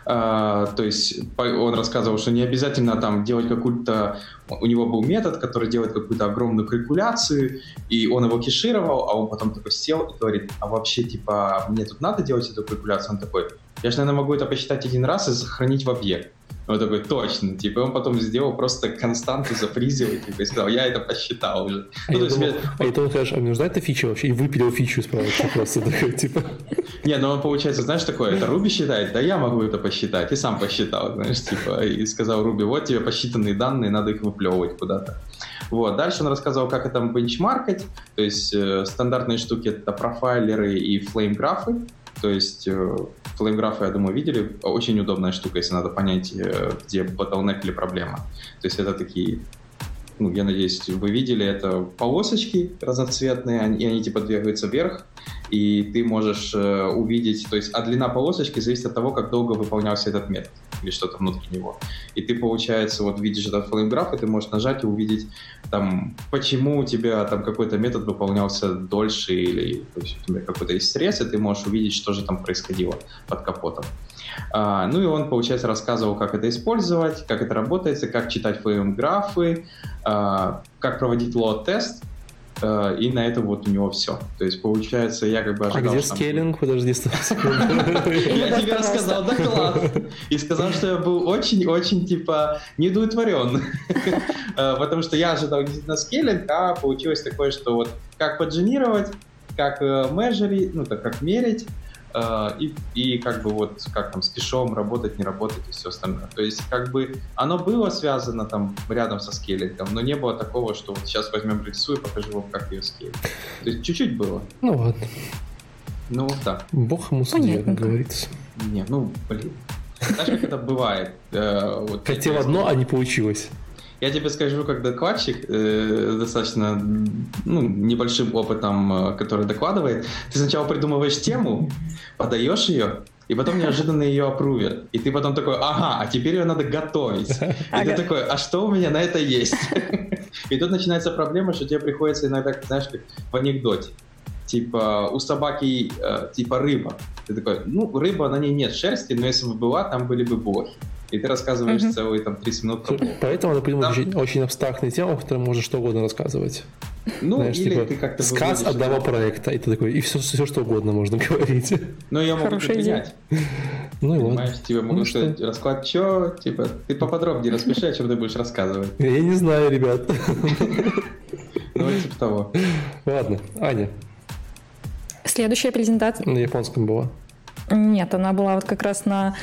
А, то есть он рассказывал, что не обязательно там делать какую-то... У него был метод, который делает какую-то огромную калькуляцию, и он его кешировал, а он потом такой сел и говорит, а вообще, типа, мне тут надо делать эту калькуляцию? Он такой, я же, наверное, могу это посчитать один раз и сохранить в объект. Он такой, точно. Типа, он потом сделал просто константу запризил и, типа, сказал, я это посчитал уже. А ну, есть, думал, а это он, конечно, а мне нужна эта фича вообще? И выпилил фичу справа просто такой, типа. Не, ну он, получается, знаешь, такое, это Руби считает? Да я могу это посчитать. И сам посчитал, знаешь, типа, и сказал Руби, вот тебе посчитанные данные, надо их выплевывать куда-то. Вот. Дальше он рассказывал, как это бенчмаркать, то есть э, стандартные штуки это профайлеры и флейм-графы, то есть э, флеймграфы, я думаю, видели. Очень удобная штука, если надо понять, э, где bottleneck или проблема. То есть это такие ну, я надеюсь, вы видели, это полосочки разноцветные, и они типа двигаются вверх, и ты можешь э, увидеть, то есть, а длина полосочки зависит от того, как долго выполнялся этот метод или что-то внутри него. И ты, получается, вот видишь этот флеймграф, и ты можешь нажать и увидеть, там, почему у тебя там какой-то метод выполнялся дольше, или то есть, у тебя какой-то есть стресс, и ты можешь увидеть, что же там происходило под капотом. А, ну и он, получается, рассказывал, как это использовать, как это работает, как читать флеймграфы, а, как проводить лот-тест, Э, и на этом вот у него все. То есть, получается, я как бы ожидал... А где скейлинг? Подожди, сто Я тебе рассказал доклад. И сказал, что я был очень-очень, типа, недоутворен. Э, потому что я ожидал действительно скейлинг, а получилось такое, что вот как подженировать, как э, межерить, ну, так как мерить, э, и, и как бы вот, как там, с кишом работать, не работать и все остальное. То есть как бы оно было связано там рядом со скейлингом, но не было такого, что вот сейчас возьмем рису и покажу вам, как ее скейлить. То есть чуть-чуть было. Ну ладно. Ну да. Бог ему судья, как говорится. Не, ну блин. Знаешь, как это бывает? Э, вот, Хотел одно, а не получилось. Я тебе скажу, как докладчик, э, достаточно ну, небольшим опытом, э, который докладывает, ты сначала придумываешь тему, подаешь ее, и потом неожиданно ее опрувят. И ты потом такой, ага, а теперь ее надо готовить. И ага. ты такой, а что у меня на это есть? И тут начинается проблема, что тебе приходится иногда, знаешь, как в анекдоте. Типа, у собаки, э, типа, рыба. Ты такой, ну, рыба, на ней нет шерсти, но если бы была, там были бы блохи и ты рассказываешь mm-hmm. целые там 30 минут про Поэтому надо придумать там... очень, очень абстрактные темы, о которых можно что угодно рассказывать. Ну, Знаешь, или типа, ты как-то сказ одного это. проекта, и ты такой, и все, все что угодно можно говорить. Ну, я могу Хорошая принять. Ну и Понимаешь, ладно. тебе могу ну, сказать, что? расклад что, типа, ты поподробнее распиши, о чем ты будешь рассказывать. Я не знаю, ребят. Ну, типа того. Ладно, Аня. Следующая презентация. На японском была. Нет, она была вот как раз на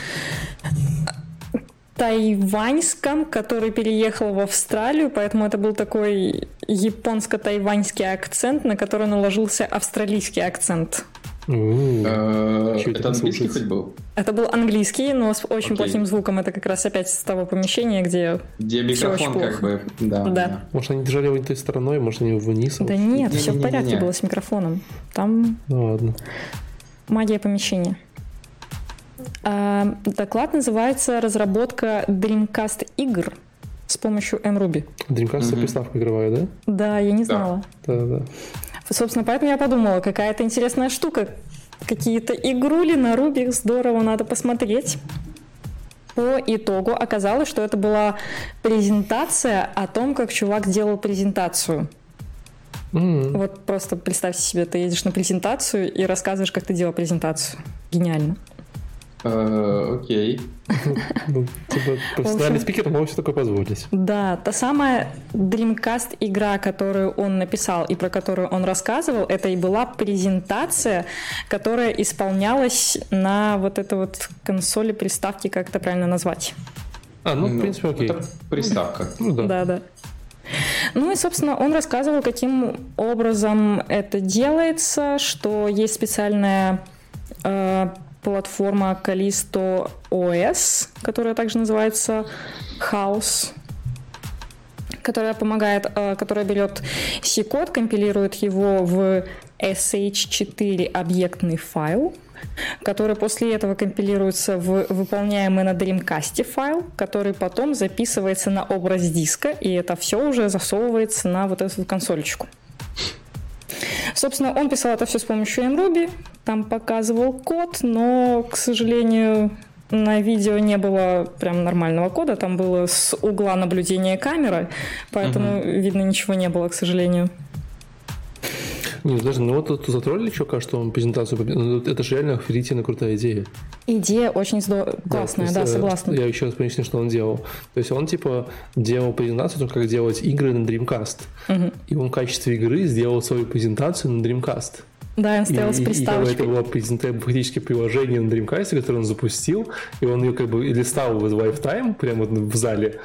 тайваньском, который переехал в Австралию, поэтому это был такой японско-тайваньский акцент, на который наложился австралийский акцент. Э, это английский хоть был? Это был английский, но с очень плохим звуком. Это как раз опять с того помещения, где Где микрофон как бы, да. Может, они держали его той стороной, может, они его вниз? Да нет, все в порядке было с микрофоном. Там... Ну ладно. Магия помещения. А, доклад называется «Разработка Dreamcast игр с помощью mRuby». Dreamcast это приставка игровая, да? Да, я не знала. Да, да. Собственно, поэтому я подумала, какая-то интересная штука. Какие-то игрули на Ruby, здорово, надо посмотреть. По итогу оказалось, что это была презентация о том, как чувак делал презентацию. Mm-hmm. Вот просто представьте себе, ты едешь на презентацию и рассказываешь, как ты делал презентацию. Гениально. Э, окей. Ну, типа, профессиональный спикер мог себе такое позволить. Да, та самая Dreamcast игра, которую он написал и про которую он рассказывал, это и была презентация, которая исполнялась на вот этой вот консоли приставки, как это правильно назвать. А, ну, в ну, принципе, окей. Это приставка. Ну, да. Да, да. Ну и, собственно, он рассказывал, каким образом это делается, что есть специальная э, платформа Callisto OS, которая также называется House которая помогает, э, которая берет C-код, компилирует его в SH4 объектный файл, который после этого компилируется в выполняемый на Dreamcast файл, который потом записывается на образ диска, и это все уже засовывается на вот эту консольчику. Собственно, он писал это все с помощью mRuby, там показывал код, но, к сожалению, на видео не было прям нормального кода, там было с угла наблюдения камеры, поэтому угу. видно ничего не было, к сожалению. Не, даже, ну вот тут затроллили чувака, что он презентацию... Ну, это же реально охренительно крутая идея. Идея очень здор... классная, да, да, согласна. Я еще раз поясню, что он делал. То есть он, типа, делал презентацию, как делать игры на Dreamcast. Угу. И он в качестве игры сделал свою презентацию на Dreamcast. Да, он стоял и, с приставочкой. И, это было презентация, фактически приложение на Dreamcast, которое он запустил, и он ее как бы листал в Lifetime прямо в зале,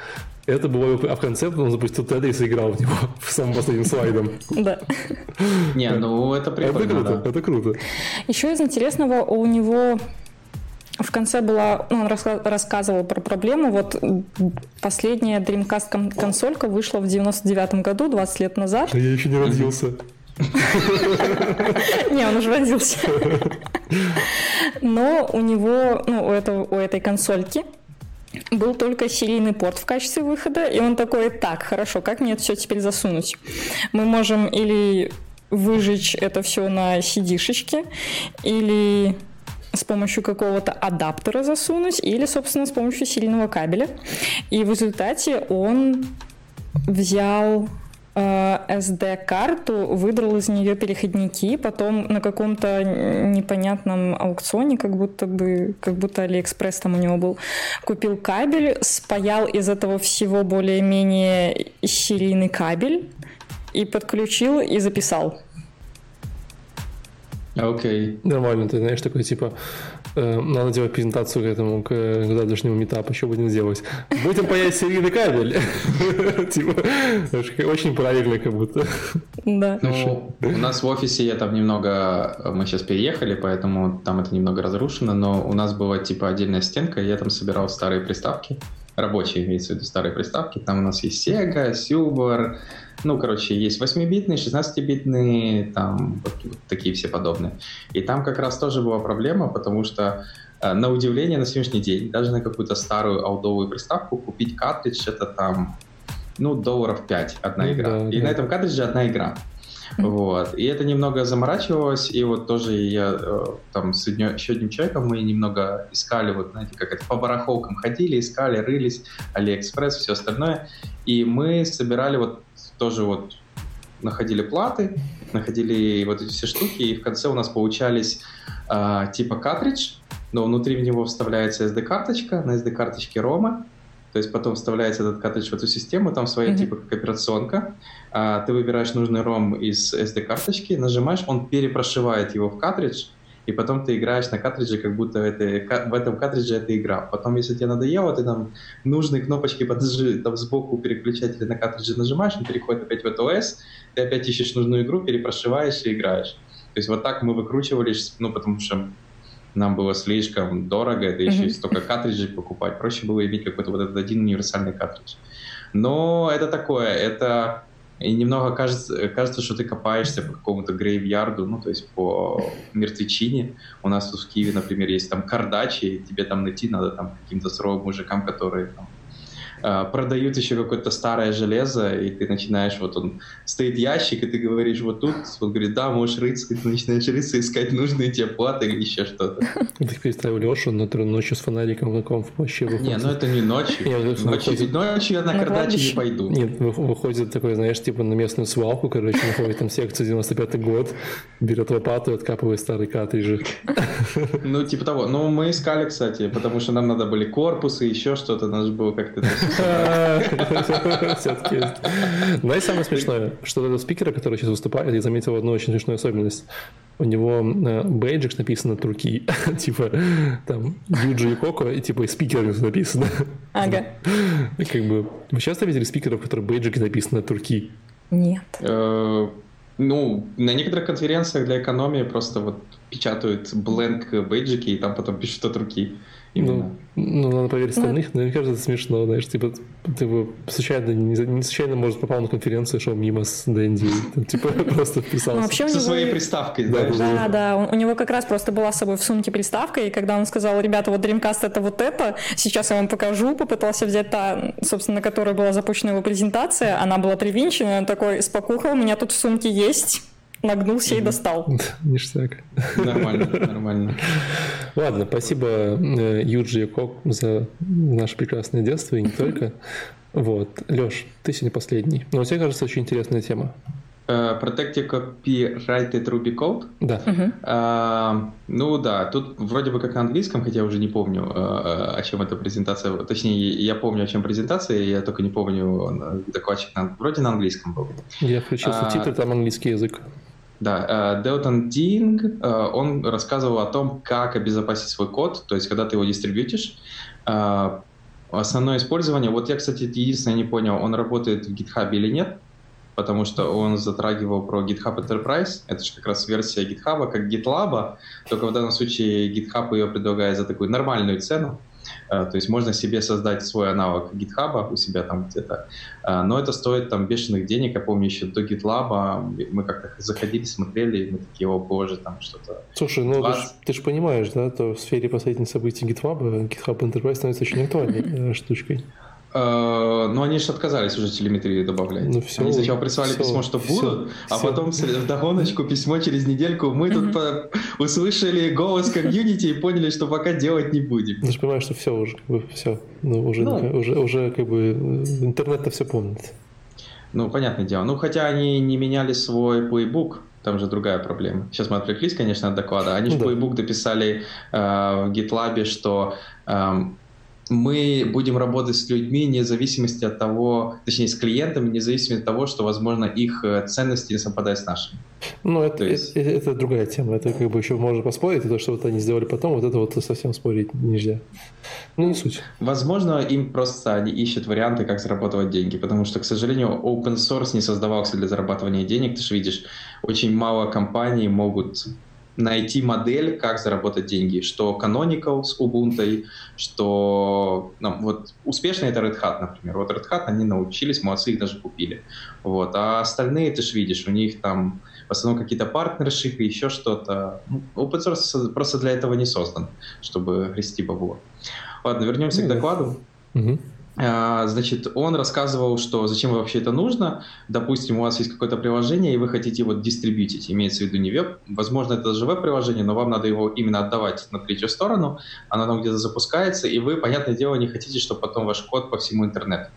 это было, а в конце он запустил Тетрис и сыграл в него самым последним слайдом. Да. Не, ну это прикольно, Это круто, это круто. Еще из интересного у него в конце была, ну, он рассказывал про проблему. Вот последняя Dreamcast консолька вышла в 99 году, 20 лет назад. А я еще не родился. Не, он уже родился. Но у него, ну, у, этого, у этой консольки был только серийный порт в качестве выхода, и он такой, так, хорошо, как мне это все теперь засунуть? Мы можем или выжечь это все на CD-шечке, или с помощью какого-то адаптера засунуть, или, собственно, с помощью серийного кабеля. И в результате он взял SD-карту, э, выдрал из нее переходники, потом на каком-то непонятном аукционе, как будто бы, как будто Алиэкспресс там у него был, купил кабель, спаял из этого всего более-менее серийный кабель и подключил и записал. Okay. Okay. Нормально, ты знаешь, такой типа, э, надо делать презентацию к этому, к, к завтрашнему метапу, что будем делать? Будем паять серийный кабель. Типа, очень правильно как будто. Да. Ну, у нас в офисе я там немного, мы сейчас переехали, поэтому там это немного разрушено, но у нас была типа отдельная стенка, и я там собирал старые приставки, рабочие имеется в виду старые приставки, там у нас есть Sega, Silver, ну, короче, есть 8-битные, 16-битные, там вот, вот такие все подобные. И там как раз тоже была проблема, потому что э, на удивление на сегодняшний день, даже на какую-то старую олдовую приставку купить картридж это там, ну, долларов 5 одна ну, игра. Да, и да. на этом картридже одна игра. Вот. И это немного заморачивалось, и вот тоже я э, там с еще одним человеком мы немного искали, вот знаете, как это, по барахолкам ходили, искали, рылись, Алиэкспресс, все остальное. И мы собирали вот тоже вот находили платы, находили вот эти все штуки, и в конце у нас получались э, типа картридж, но внутри в него вставляется SD-карточка, на SD-карточке рома, то есть потом вставляется этот картридж в эту систему, там своя mm-hmm. типа как операционка, а, ты выбираешь нужный ром из SD-карточки, нажимаешь, он перепрошивает его в картридж, и потом ты играешь на картридже, как будто это, в этом картридже это игра. Потом, если тебе надоело, ты там нужные кнопочки подожди, там сбоку переключателя на картридже нажимаешь, он переходит опять в ОС, ты опять ищешь нужную игру, перепрошиваешь и играешь. То есть вот так мы выкручивались, ну, потому что нам было слишком дорого, это еще mm-hmm. столько картриджей покупать. Проще было иметь какой-то вот этот один универсальный картридж. Но это такое, это и немного кажется, кажется, что ты копаешься по какому-то грейвярду, ну, то есть по мертвечине. У нас тут в Киеве, например, есть там кардачи, и тебе там найти надо там каким-то суровым мужикам, которые там продают еще какое-то старое железо, и ты начинаешь, вот он, стоит ящик, и ты говоришь, вот тут, он говорит, да, можешь рыться, и ты начинаешь рыться, искать нужные тебе платы или еще что-то. Ты представил Лешу на ночью с фонариком на ком в плаще. Не, ну это не ночью. Ночью, ночью я на кардаче не пойду. Нет, выходит такой, знаешь, типа на местную свалку, короче, находит там секцию 95 год, берет лопату и откапывает старые картриджи. Ну, типа того. Ну, мы искали, кстати, потому что нам надо были корпусы, еще что-то, надо же было как-то Все-таки Знаешь, самое смешное, что этот спикера, который сейчас выступает, я заметил одну очень смешную особенность. У него э, бейджик написано от руки, типа там Юджи Коко, и типа спикер написано. Ага. Как бы, вы часто видели спикеров, которые бейджики написаны от руки? Нет. Э, ну, на некоторых конференциях для экономии просто вот печатают бленк бейджики, и там потом пишут от руки. Именно. Ну, ну, надо поверить ну, остальных, но мне кажется, это смешно, знаешь, типа, ты бы случайно, не, не случайно, может, попал на конференцию, шел мимо с Дэнди, типа, просто вписался. Ну, вообще Со своей приставкой, да? Да, да, у него как раз просто была с собой в сумке приставка, и когда он сказал, ребята, вот Dreamcast это вот это, сейчас я вам покажу, попытался взять та, собственно, на которой была запущена его презентация, она была привинчена, он такой, спокуха, у меня тут в сумке есть нагнулся и достал. Ништяк. Нормально, нормально. Ладно, спасибо э, Юджи и Кок за наше прекрасное детство и не только. Вот. Леш, ты сегодня последний. Но тебе кажется, очень интересная тема. Protective Copyrighted Ruby Code. Да. Uh-huh. Uh, ну да, тут вроде бы как на английском, хотя я уже не помню, о чем эта презентация. Точнее, я помню, о чем презентация, я только не помню, докладчик на, вроде на английском был. Я включил субтитры, там английский язык. Да, Делтон Динг, он рассказывал о том, как обезопасить свой код, то есть когда ты его дистрибьютишь, э, основное использование, вот я, кстати, единственное не понял, он работает в GitHub или нет, потому что он затрагивал про GitHub Enterprise, это же как раз версия GitHub, как GitLab, только в данном случае GitHub ее предлагает за такую нормальную цену, Э, то есть можно себе создать свой аналог GitHub у себя там где-то, э, но это стоит там бешеных денег. Я помню еще до GitLab мы как-то заходили, смотрели, и мы такие, о боже, там что-то. Слушай, ну 20... ты же понимаешь, да, то в сфере последних событий GitLab GitHub Enterprise становится очень актуальной э, штучкой. Э, ну, они же отказались уже телеметрию добавлять. Ну, все, они сначала прислали все, письмо, что все, будут, все. а потом в догоночку письмо через недельку. Мы тут по... услышали голос комьюнити и поняли, что пока делать не будем. Ты же понимаешь, что все уже, как бы, все. Ну, уже, ну, уже, уже как бы интернет-то все помнит. Ну, понятное дело. Ну, хотя они не меняли свой плейбук, там же другая проблема. Сейчас мы отвлеклись, конечно, от доклада. Они же да. плейбук дописали э, в GitLab, что э, мы будем работать с людьми вне зависимости от того, точнее, с клиентами, вне зависимости от того, что, возможно, их э, ценности не совпадают с нашими. Ну, это, есть... это, это другая тема. Это как бы еще можно поспорить, и то, что вот они сделали потом, вот это вот совсем спорить нельзя. Ну, не суть. Возможно, им просто они ищут варианты, как зарабатывать деньги, потому что, к сожалению, open source не создавался для зарабатывания денег. Ты же видишь, очень мало компаний могут найти модель, как заработать деньги, что Canonical с Ubuntu, что ну, вот успешно это Red Hat, например. Вот Red Hat они научились, молодцы, их даже купили. Вот. А остальные, ты же видишь, у них там в основном какие-то партнершипы, еще что-то. Ну, open source просто для этого не создан, чтобы грести бабло. Ладно, вернемся ну, к докладу. Угу. А, значит, он рассказывал, что зачем вообще это нужно. Допустим, у вас есть какое-то приложение, и вы хотите его дистрибьютить. Имеется в виду не веб, возможно, это даже веб-приложение, но вам надо его именно отдавать на третью сторону. Оно там где-то запускается, и вы, понятное дело, не хотите, чтобы потом ваш код по всему интернету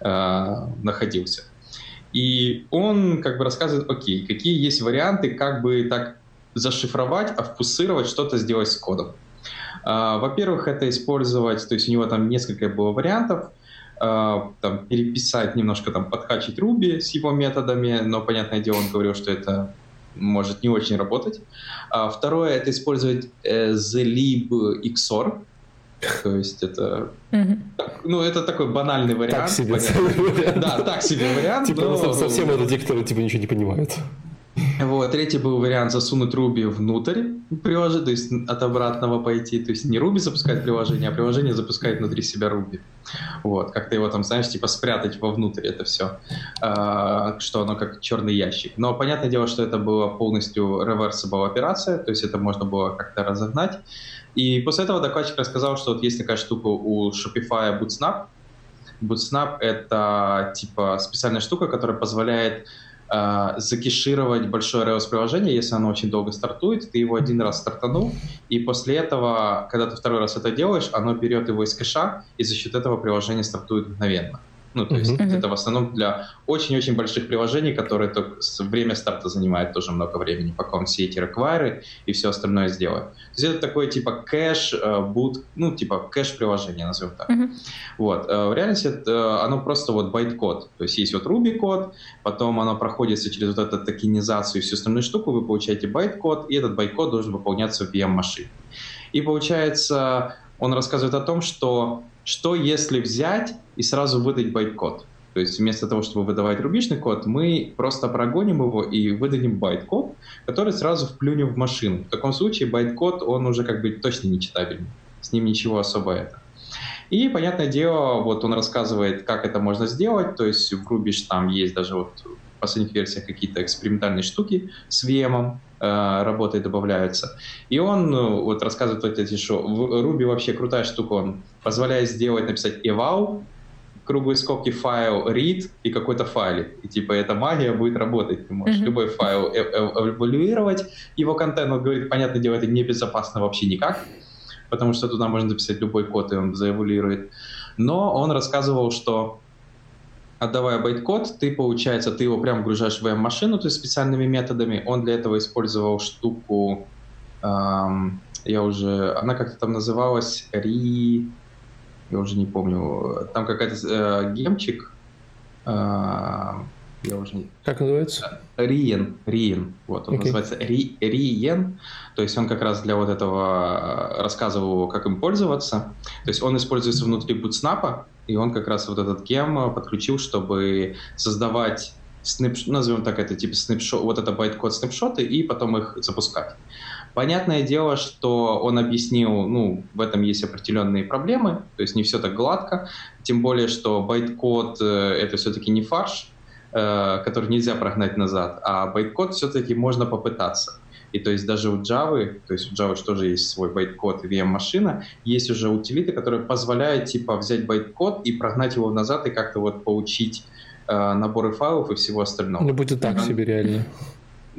э, находился. И он как бы рассказывает, окей, какие есть варианты, как бы так зашифровать, обфусировать, что-то сделать с кодом. Uh, во-первых, это использовать, то есть у него там несколько было вариантов. А, там, переписать, немножко там подкачать Ruby с его методами, но, понятное дело, он говорил, что это может не очень работать. А второе — это использовать э, the XOR, то есть это, mm-hmm. ну это такой банальный вариант. Так себе вариант. Да, так себе вариант. Типа но... совсем это те, которые типа ничего не понимают. Вот. Третий был вариант засунуть Ruby внутрь приложения, то есть от обратного пойти. То есть не Ruby запускать приложение, а приложение запускать внутри себя Ruby. Вот. Как-то его там, знаешь, типа спрятать вовнутрь это все. А, что оно как черный ящик. Но понятное дело, что это была полностью reversible операция, то есть это можно было как-то разогнать. И после этого докладчик рассказал, что вот есть такая штука у Shopify Bootsnap. Bootsnap — это типа специальная штука, которая позволяет э, закешировать большое Rails-приложение, если оно очень долго стартует, ты его один раз стартанул, и после этого, когда ты второй раз это делаешь, оно берет его из кэша, и за счет этого приложение стартует мгновенно. Ну, то есть uh-huh. это в основном для очень-очень больших приложений, которые только время старта занимает тоже много времени, пока он все эти require-ы и все остальное сделает. То есть это такой типа cache, boot, э, ну, типа кэш-приложение, назовем так. Uh-huh. Вот. Э, в реальности это, э, оно просто вот байт-код. То есть есть вот Ruby код, потом оно проходится через вот эту токенизацию и всю остальную штуку, вы получаете байт-код, и этот байт-код должен выполняться в VM-машине. И получается, он рассказывает о том, что что если взять и сразу выдать байт-код? То есть вместо того, чтобы выдавать рубишный код, мы просто прогоним его и выдадим байт-код, который сразу вплюнем в машину. В таком случае байт-код, он уже как бы точно не читабельный. С ним ничего особо это. И, понятное дело, вот он рассказывает, как это можно сделать. То есть в Ruby там есть даже вот в последних версиях какие-то экспериментальные штуки с VM, э, работой добавляются. И он ну, вот рассказывает вот эти, что в Ruby вообще крутая штука, он позволяет сделать, написать eval, круглые скобки файл read и какой-то файлик. И типа эта магия будет работать. Ты можешь mm-hmm. любой файл э э эволюировать, его контент, он говорит, понятное дело, это небезопасно вообще никак, потому что туда можно написать любой код, и он заэволюирует. Но он рассказывал, что отдавая байткод, ты, получается, ты его прям вгружаешь в VM-машину, то есть специальными методами. Он для этого использовал штуку, эм, я уже, она как-то там называлась, ри, я уже не помню, там какая-то э, гемчик, э, я уже не... Как называется? Риен, Риен, вот, он okay. называется Ри, Риен, то есть он как раз для вот этого э, рассказывал, как им пользоваться, то есть он используется внутри bootsnap а, и он как раз вот этот gem подключил, чтобы создавать снапш... назовем так это, типа снапшот, вот это байткод снапшоты, и потом их запускать. Понятное дело, что он объяснил, ну, в этом есть определенные проблемы, то есть не все так гладко, тем более, что байткод э, — это все-таки не фарш, э, который нельзя прогнать назад, а байткод все-таки можно попытаться. И то есть даже у Java, то есть у Java тоже есть свой байткод и VM-машина, есть уже утилиты, которые позволяют типа взять байткод и прогнать его назад и как-то вот получить э, наборы файлов и всего остального. Ну, будет так себе реально.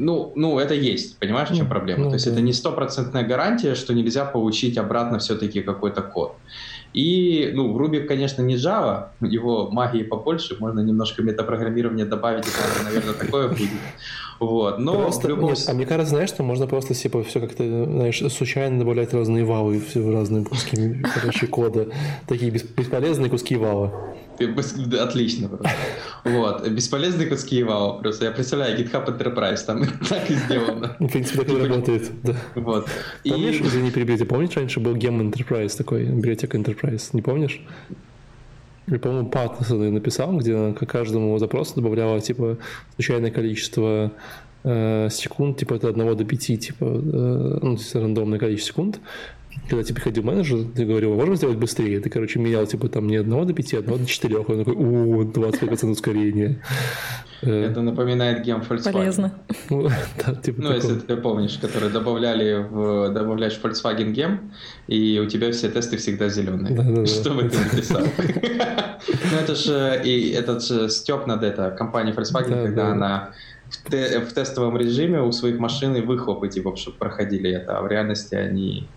Ну, ну, это есть, понимаешь, в чем ну, проблема? Ну, То есть да. это не стопроцентная гарантия, что нельзя получить обратно все-таки какой-то код. И, ну, в Ruby, конечно, не Java, его магии побольше, можно немножко метапрограммирования добавить, и, наверное, такое будет. Вот, но просто, любом... нет, а мне кажется, знаешь, что можно просто типа все как-то, знаешь, случайно добавлять разные валы в разные куски, кода, такие бесполезные куски вала. Отлично. Просто. Вот. Бесполезные куски вау. Просто я представляю, GitHub Enterprise, там так и сделано. В принципе, так и типа, работает, да. Вот. Помнишь, и... извини, перебейте, помнишь, раньше был Gem Enterprise такой, библиотека Enterprise, не помнишь? Или, по-моему, Паттсон написал, где к каждому запросу добавляла, типа, случайное количество э, секунд, типа, от 1 до 5, типа, э, ну, рандомное количество секунд, когда тебе приходил менеджер, ты говорил, можем сделать быстрее? Ты, короче, менял, типа, там не одного до пяти, а одного до четырех. Он такой, о, 25% ускорения. Э, Это напоминает гем Volkswagen. Полезно. Ну, да, типа ну если ты помнишь, который добавляли в, добавляешь в Volkswagen гем, и у тебя все тесты всегда зеленые. Да, да, Что бы ты написал? Ну это же и этот же степ над это компания Volkswagen, когда она в тестовом режиме у своих машин и выхлопы типа чтобы проходили это, а в реальности они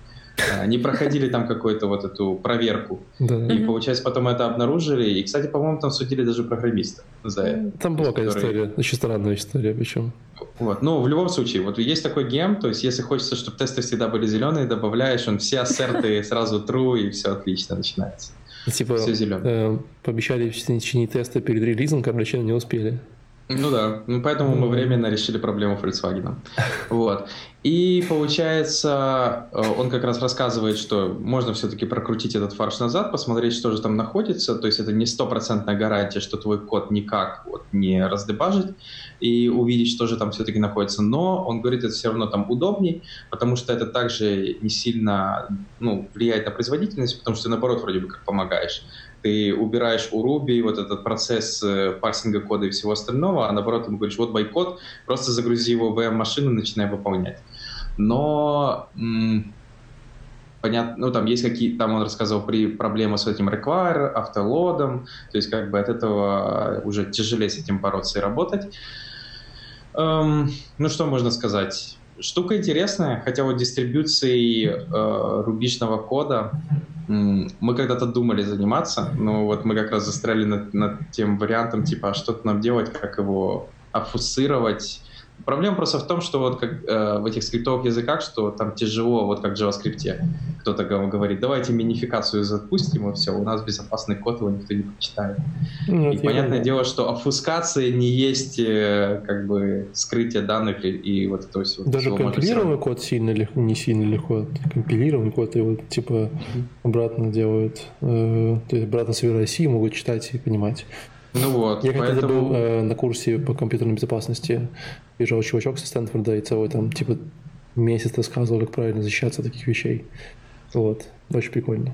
они проходили там какую-то вот эту проверку. Да. И, получается, потом это обнаружили. И, кстати, по-моему, там судили даже программиста за это. Там была какая который... история, очень странная история причем. Вот. Ну, в любом случае, вот есть такой гем, то есть если хочется, чтобы тесты всегда были зеленые, добавляешь, он все ассерты сразу true, и все отлично начинается. Типа, все зеленое. Э, пообещали в течение теста перед релизом, короче, не успели. Ну да, ну, поэтому мы временно решили проблему Volkswagen. Вот. И получается, э, он как раз рассказывает, что можно все-таки прокрутить этот фарш назад, посмотреть, что же там находится. То есть это не стопроцентная гарантия, что твой код никак вот не раздебажит и увидеть, что же там все-таки находится. Но он говорит, это все равно там удобней, потому что это также не сильно ну, влияет на производительность, потому что ты наоборот вроде бы как помогаешь ты убираешь у Ruby вот этот процесс э, парсинга кода и всего остального, а наоборот ему говоришь, вот байкод, просто загрузи его в VM-машину и начинай выполнять но понятно, ну там есть какие там он рассказывал при проблемы с этим require, автолодом, то есть как бы от этого уже тяжелее с этим бороться и работать. Эм, ну что можно сказать? Штука интересная, хотя вот дистрибьюцией э, рубишного кода мы когда-то думали заниматься, но вот мы как раз застряли над, над тем вариантом, типа, а что нам делать, как его офусировать, Проблема просто в том, что вот как э, в этих скриптовых языках, что там тяжело, вот как в JavaScript. Кто-то говорит, давайте минификацию запустим, и все, у нас безопасный код, его никто не прочитает. Ну, и понятное дело, что обфускация не есть э, как бы скрытие данных и, и вот это все. Даже компилированный код сильно легко, не сильно легко. Компилированный код его типа обратно делают, э, то есть обратно с России могут читать и понимать. Ну вот, Я поэтому... когда был э, на курсе по компьютерной безопасности, бежал чувачок со Стэнфорда и целый там типа месяц рассказывал, как правильно защищаться от таких вещей. Вот, очень прикольно.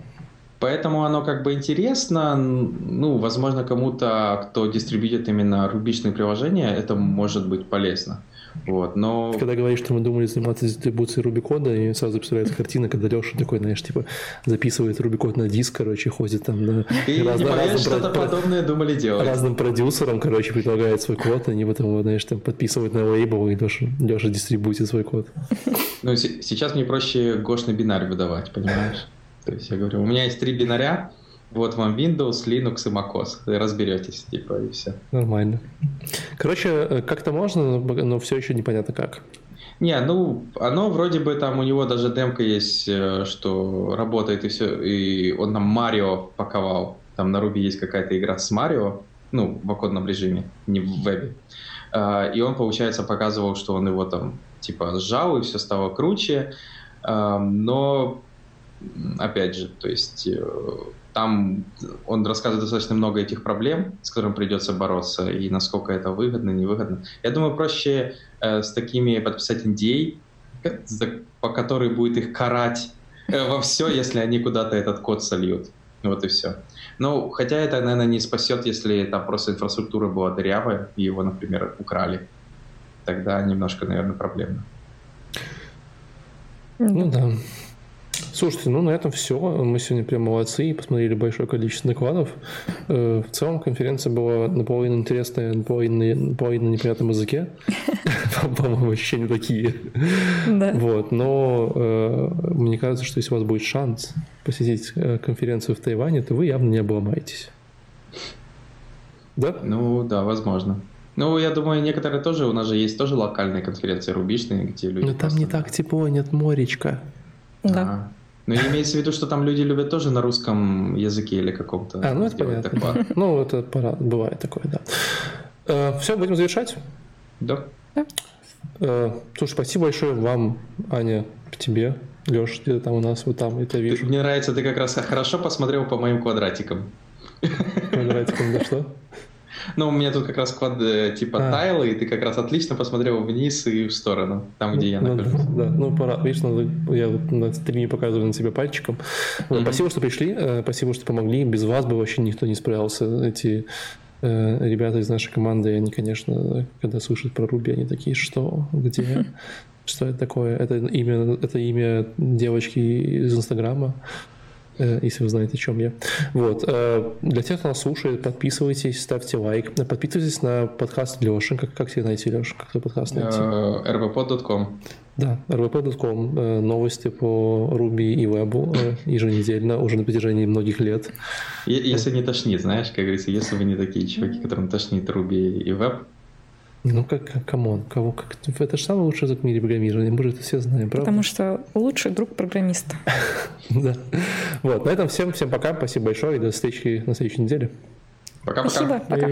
Поэтому оно как бы интересно, ну, возможно, кому-то, кто дистрибьютит именно рубичные приложения, это может быть полезно. Вот, но... Когда говоришь, что мы думали заниматься дистрибуцией Рубикода, и сразу представляется картина, когда Леша такой, знаешь, типа, записывает Рубикод на диск, короче, ходит там на... Ты раз, не поверишь, что-то про... подобное думали делать. Разным продюсерам, короче, предлагает свой код, они потом, знаешь, там подписывают на лейбл, и Леша, Леша дистрибутит свой код. Ну, сейчас мне проще гошный бинарь выдавать, понимаешь? То есть я говорю, у меня есть три бинаря, вот вам Windows, Linux и macOS. Разберетесь, типа, и все. Нормально. Короче, э, как-то можно, но все еще непонятно как. Не, ну, оно вроде бы там у него даже демка есть, э, что работает и все, и он нам Марио паковал. Там на Руби есть какая-то игра с Марио, ну, в оконном режиме, не в вебе. А, и он, получается, показывал, что он его там, типа, сжал, и все стало круче. Но, опять же, то есть э, там он рассказывает достаточно много этих проблем, с которыми придется бороться, и насколько это выгодно, невыгодно. Я думаю, проще э, с такими подписать NDA, по которой будет их карать э, во все, если они куда-то этот код сольют. Вот и все. Ну, хотя это, наверное, не спасет, если там просто инфраструктура была дырявая, и его, например, украли. Тогда немножко, наверное, проблемно. Ну да. Слушайте, ну на этом все. Мы сегодня прям молодцы и посмотрели большое количество докладов. Э, в целом конференция была наполовину интересная, наполовину, наполовину на непонятном языке. По-моему, ощущения такие. Да. Вот, но э, мне кажется, что если у вас будет шанс посетить э, конференцию в Тайване, то вы явно не обломаетесь. Да? Ну да, возможно. Ну, я думаю, некоторые тоже, у нас же есть тоже локальные конференции рубишные, где люди... Но там не так тепло, нет моречка. Да. А, Ну, имеется в виду, что там люди любят тоже на русском языке или каком-то А, ну это делать понятно. доклад. Ну, это пора, бывает такое, да. Все, будем завершать. Да. Э, Слушай, спасибо большое вам, Аня, тебе, Леш, где-то там у нас, вот там, это Ты- вижу. Мне нравится, ты как раз хорошо посмотрел по моим квадратикам. Квадратиком, да что? Ну, у меня тут как раз квад, э, типа А. тайлы, и ты как раз отлично посмотрел вниз и в сторону, там, где я Ну, нахожусь. Да, ну пора. Видишь, надо- я на стриме показываю на тебя пальчиком. Мгм. Спасибо, что пришли, э, спасибо, что помогли. Без вас бы вообще никто не справился. Эти э, ребята из нашей команды, они, конечно, когда слышат про Руби, они такие, что, где, что это такое? Это имя, это имя девочки из Инстаграма. Э, Если вы знаете, о чем я. Вот. э, Для тех, кто нас слушает, подписывайтесь, ставьте лайк. Подписывайтесь на подкаст Леши. Как, как тебя найти, Леша? Как твой подкаст найти? Э, rvpod.com. Да, rwpod.com, э, новости по Ruby и вебу еженедельно, уже на протяжении многих лет. Если не тошнит, знаешь, как говорится, если вы не такие чуваки, которым тошнит Ruby и веб, Ну, как, come on, кого, как, это же самый лучший язык в мире программирования, мы же это все знаем, правда? Потому что лучший друг программиста. Да. Вот, на этом всем, всем пока, спасибо большое и до встречи на следующей неделе. пока-пока. Спасибо, пока.